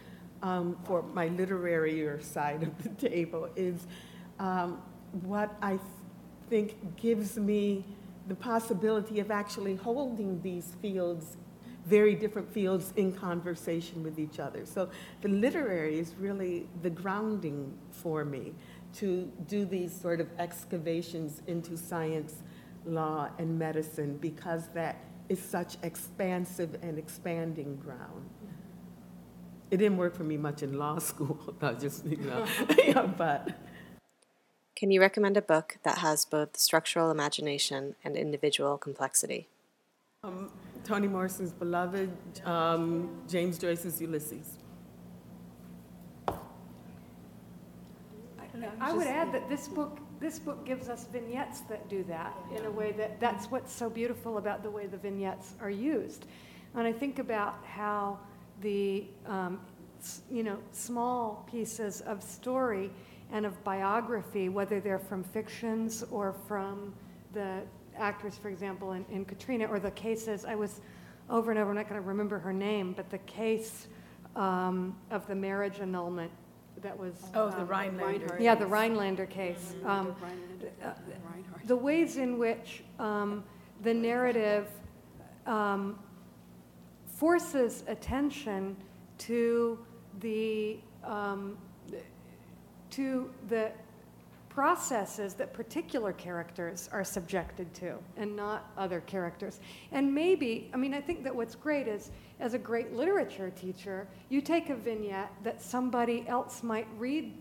um, for my literary side of the table, is um, what I th- think gives me the possibility of actually holding these fields, very different fields, in conversation with each other. So the literary is really the grounding for me to do these sort of excavations into science, law, and medicine because that is such expansive and expanding ground. It didn't work for me much in law school, I just, you know, yeah, but. Can you recommend a book that has both structural imagination and individual complexity? Um, Toni Morrison's Beloved, um, James Joyce's Ulysses. I would add that this book, this book gives us vignettes that do that in a way that, that's what's so beautiful about the way the vignettes are used. And I think about how the, um, you know, small pieces of story and of biography, whether they're from fictions or from the actors, for example, in, in Katrina, or the cases, I was over and over, I'm not going to remember her name, but the case um, of the marriage annulment that was. Oh, the um, Rhinelander. yeah, the Rhinelander case. Um, uh, The ways in which um, the narrative um, forces attention to the, um, to the processes that particular characters are subjected to and not other characters. And maybe, I mean, I think that what's great is, as a great literature teacher, you take a vignette that somebody else might read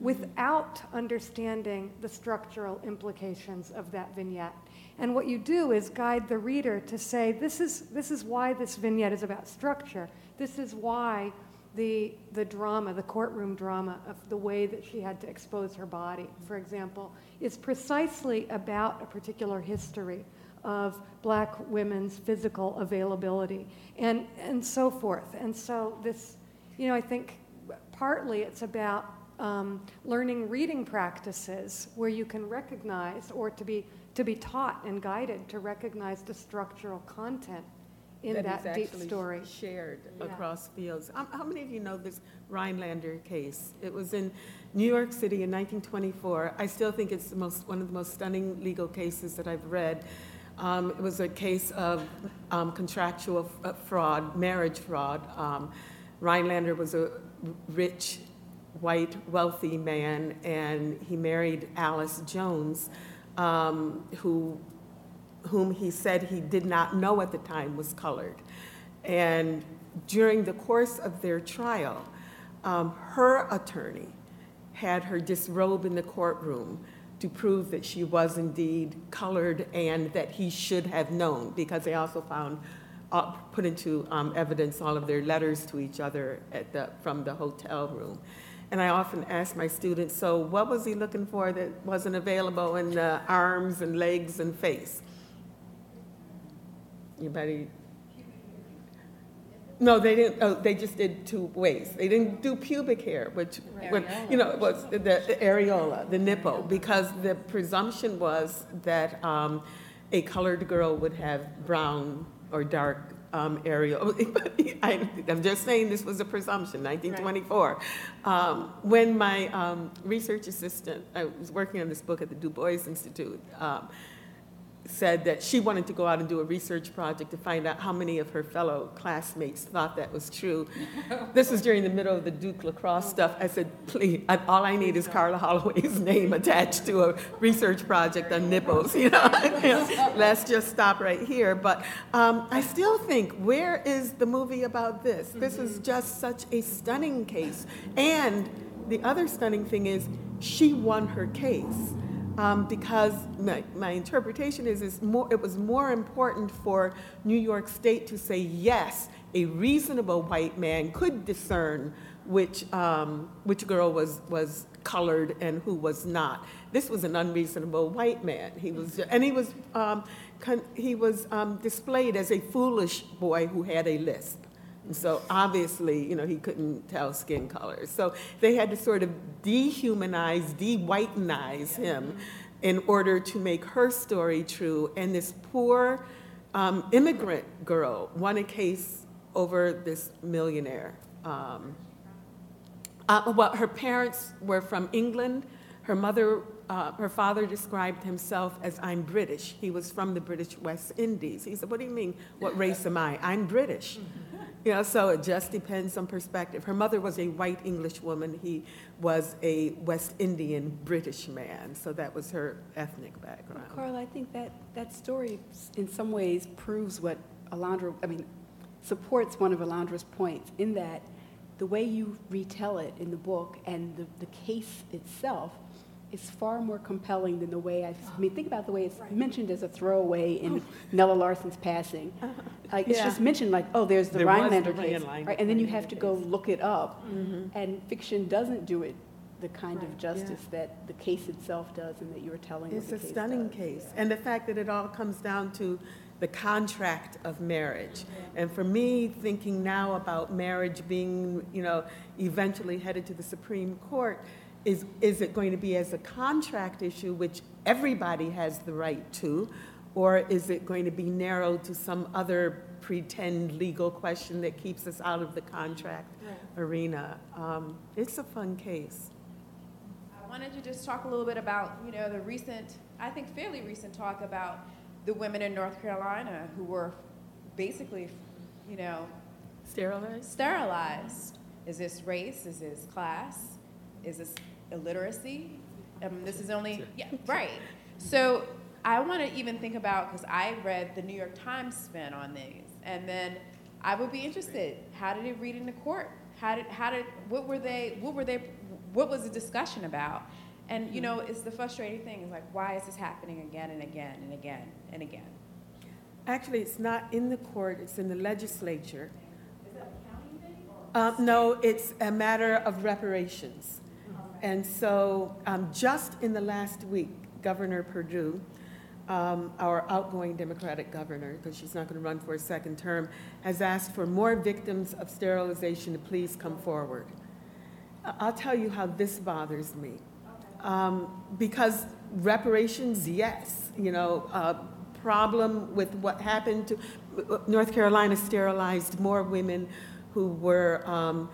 without understanding the structural implications of that vignette. And what you do is guide the reader to say, this is, this is why this vignette is about structure. This is why the, the drama, the courtroom drama of the way that she had to expose her body, for example, is precisely about a particular history of black women's physical availability and, and so forth. And so this, you know, I think partly it's about um, learning reading practices where you can recognize or to be, to be taught and guided to recognize the structural content in that deep actually story. Shared Yeah. across fields. Um, How many of you know this Rhinelander case? It was in New York City in 1924. I still think it's the most, one of the most stunning legal cases that I've read. Um, It was a case of um, contractual f- uh, fraud, marriage fraud. Um, Rhinelander was a rich, white, wealthy man, and he married Alice Jones, um, who whom he said he did not know at the time was colored. And during the course of their trial, um, her attorney had her disrobe in the courtroom to prove that she was indeed colored and that he should have known, because they also found, uh, put into um, evidence all of their letters to each other at the, from the hotel room. And I often ask my students, so what was he looking for that wasn't available in the arms and legs and face? Anybody? No, they didn't, oh, they just did two ways. They didn't do pubic hair, which, which, you know, it was the the areola, the nipple, because the presumption was that um, a colored girl would have brown or dark um, areola. I- I'm just saying this was a presumption, 1924. Um, When my um, research assistant, I was working on this book at the Du Bois Institute, um, said that she wanted to go out and do a research project to find out how many of her fellow classmates thought that was true. This was during the middle of the Duke lacrosse stuff. I said, please, I- all I need is Karla Holloway's name attached to a research project on nipples, you know? Let's just stop right here. But um, I still think, where is the movie about this? This is just such a stunning case. And the other stunning thing is, she won her case um, because my, my interpretation is, more, it was more important for New York State to say, yes, a reasonable white man could discern which, um, which girl was, was colored and who was not. This was an unreasonable white man. He was, and he was, um, con, he was um, displayed as a foolish boy who had a lisp. And so obviously, you know, he couldn't tell skin colors. So they had to sort of dehumanize, de-whitenize him in order to make her story true. And this poor um, immigrant girl won a case over this millionaire. Um, uh, well, her parents were from England. Her mother, uh, her father described himself as I'm British. He was from the British West Indies. He said, "What do you mean? What race am I? I'm British." You know, so it just depends on perspective. Her mother was a white English woman. He was a West Indian British man. So that was her ethnic background. Karla, I think that, that story in some ways proves what Alondra, I mean, supports one of Alondra's points in that the way you retell it in the book and the, the case itself is far more compelling than the way I, I mean, think about the way it's mentioned as a throwaway in oh. Nella Larsen's passing. Uh-huh. Like, it's Yeah. just mentioned like, oh, there's the There was the case, Rhinelander- right? And then you have to go case. look it up. Mm-hmm. And fiction doesn't do it the kind of justice that the case itself does and that you were telling what It's the a case stunning does. case. And the fact that it all comes down to the contract of marriage. Mm-hmm. And for me, thinking now about marriage being, you know, eventually headed to the Supreme Court, is, is it going to be as a contract issue, which everybody has the right to? Or is it going to be narrowed to some other pretend legal question that keeps us out of the contract arena? Um, It's a fun case. I wanted to just talk a little bit about, you know, the recent, I think fairly recent talk about the women in North Carolina who were basically, you know, Sterilized? sterilized. Is this race? Is this class? Is this illiteracy? Um, this is only, yeah, right. So I want to even think about, because I read the New York Times spin on these, and then I would be interested, how did it read in the court? How did, how did, what were they, what were they, what was the discussion about? And, you know, it's the frustrating thing, is like, why is this happening again and again and again and again? Actually, it's not in the court, it's in the legislature. Uh, no, it's a matter of reparations. And so, um, just in the last week, Governor Perdue, um, our outgoing Democratic governor, because she's not going to run for a second term, has asked for more victims of sterilization to please come forward. I'll tell you how this bothers me. Um, because reparations, yes, you know, uh, problem with what happened to, North Carolina sterilized more women who were, um,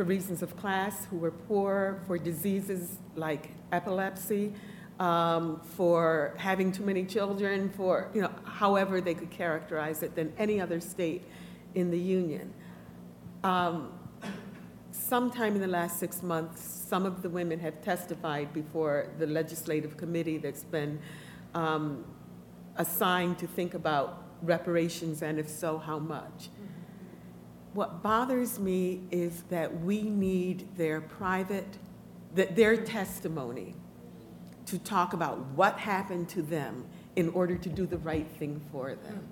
for reasons of class, who were poor, for diseases like epilepsy, um, for having too many children, for, you know, however they could characterize it, than any other state in the union. Um, sometime in the last six months, some of the women have testified before the legislative committee that's been um, assigned to think about reparations, and if so, how much? What bothers me is that we need their private, that their testimony to talk about what happened to them in order to do the right thing for them.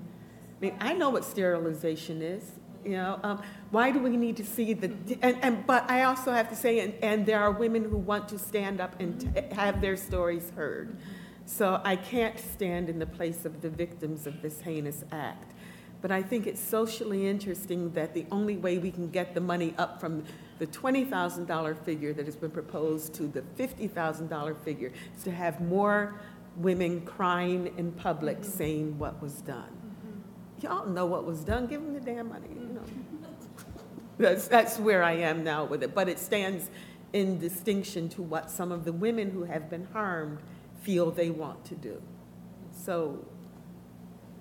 I mean, I know what sterilization is, you know, um, why do we need to see the, and, and, but I also have to say, and, and there are women who want to stand up and t- have their stories heard. So I can't stand in the place of the victims of this heinous act. But I think it's socially interesting that the only way we can get the money up from the $20,000 figure that has been proposed to the $50,000 figure is to have more women crying in public mm-hmm. saying what was done. Mm-hmm. Y'all know what was done, give them the damn money, you know. That's, that's where I am now with it, but it stands in distinction to what some of the women who have been harmed feel they want to do. So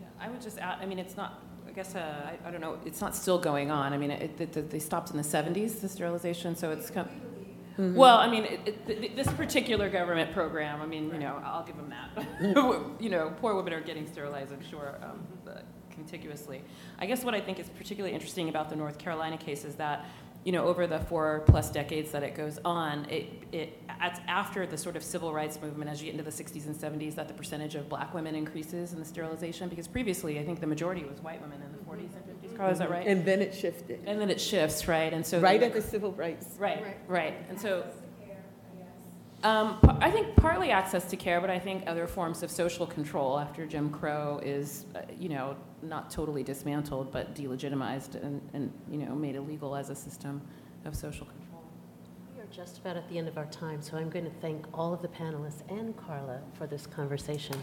Yeah, I would just add, I mean, it's not, I guess, uh, I, I don't know, it's not still going on. I mean, it, it, it- they stopped in the seventies, the sterilization, so it's come. Well, I mean, it, it, this particular government program, I mean, you know, I'll give them that. You know, poor women are getting sterilized, I'm sure, um, contiguously. I guess what I think is particularly interesting about the North Carolina case is that, you know, over the four-plus decades that it goes on, it, it, it's after the sort of civil rights movement, as you get into the 60s and 70s, that the percentage of black women increases in the sterilization, because previously, I think the majority was white women in the 40s and 50s. Karla, is that right? And then it shifted, And then it shifts, right? And so. right then- at the civil rights. Right, right. right. And so, um, I think partly access to care, but I think other forms of social control after Jim Crow is, uh, you know, not totally dismantled, but delegitimized and, and, you know, made illegal as a system of social control. We are just about at the end of our time, so I'm going to thank all of the panelists and Karla for this conversation.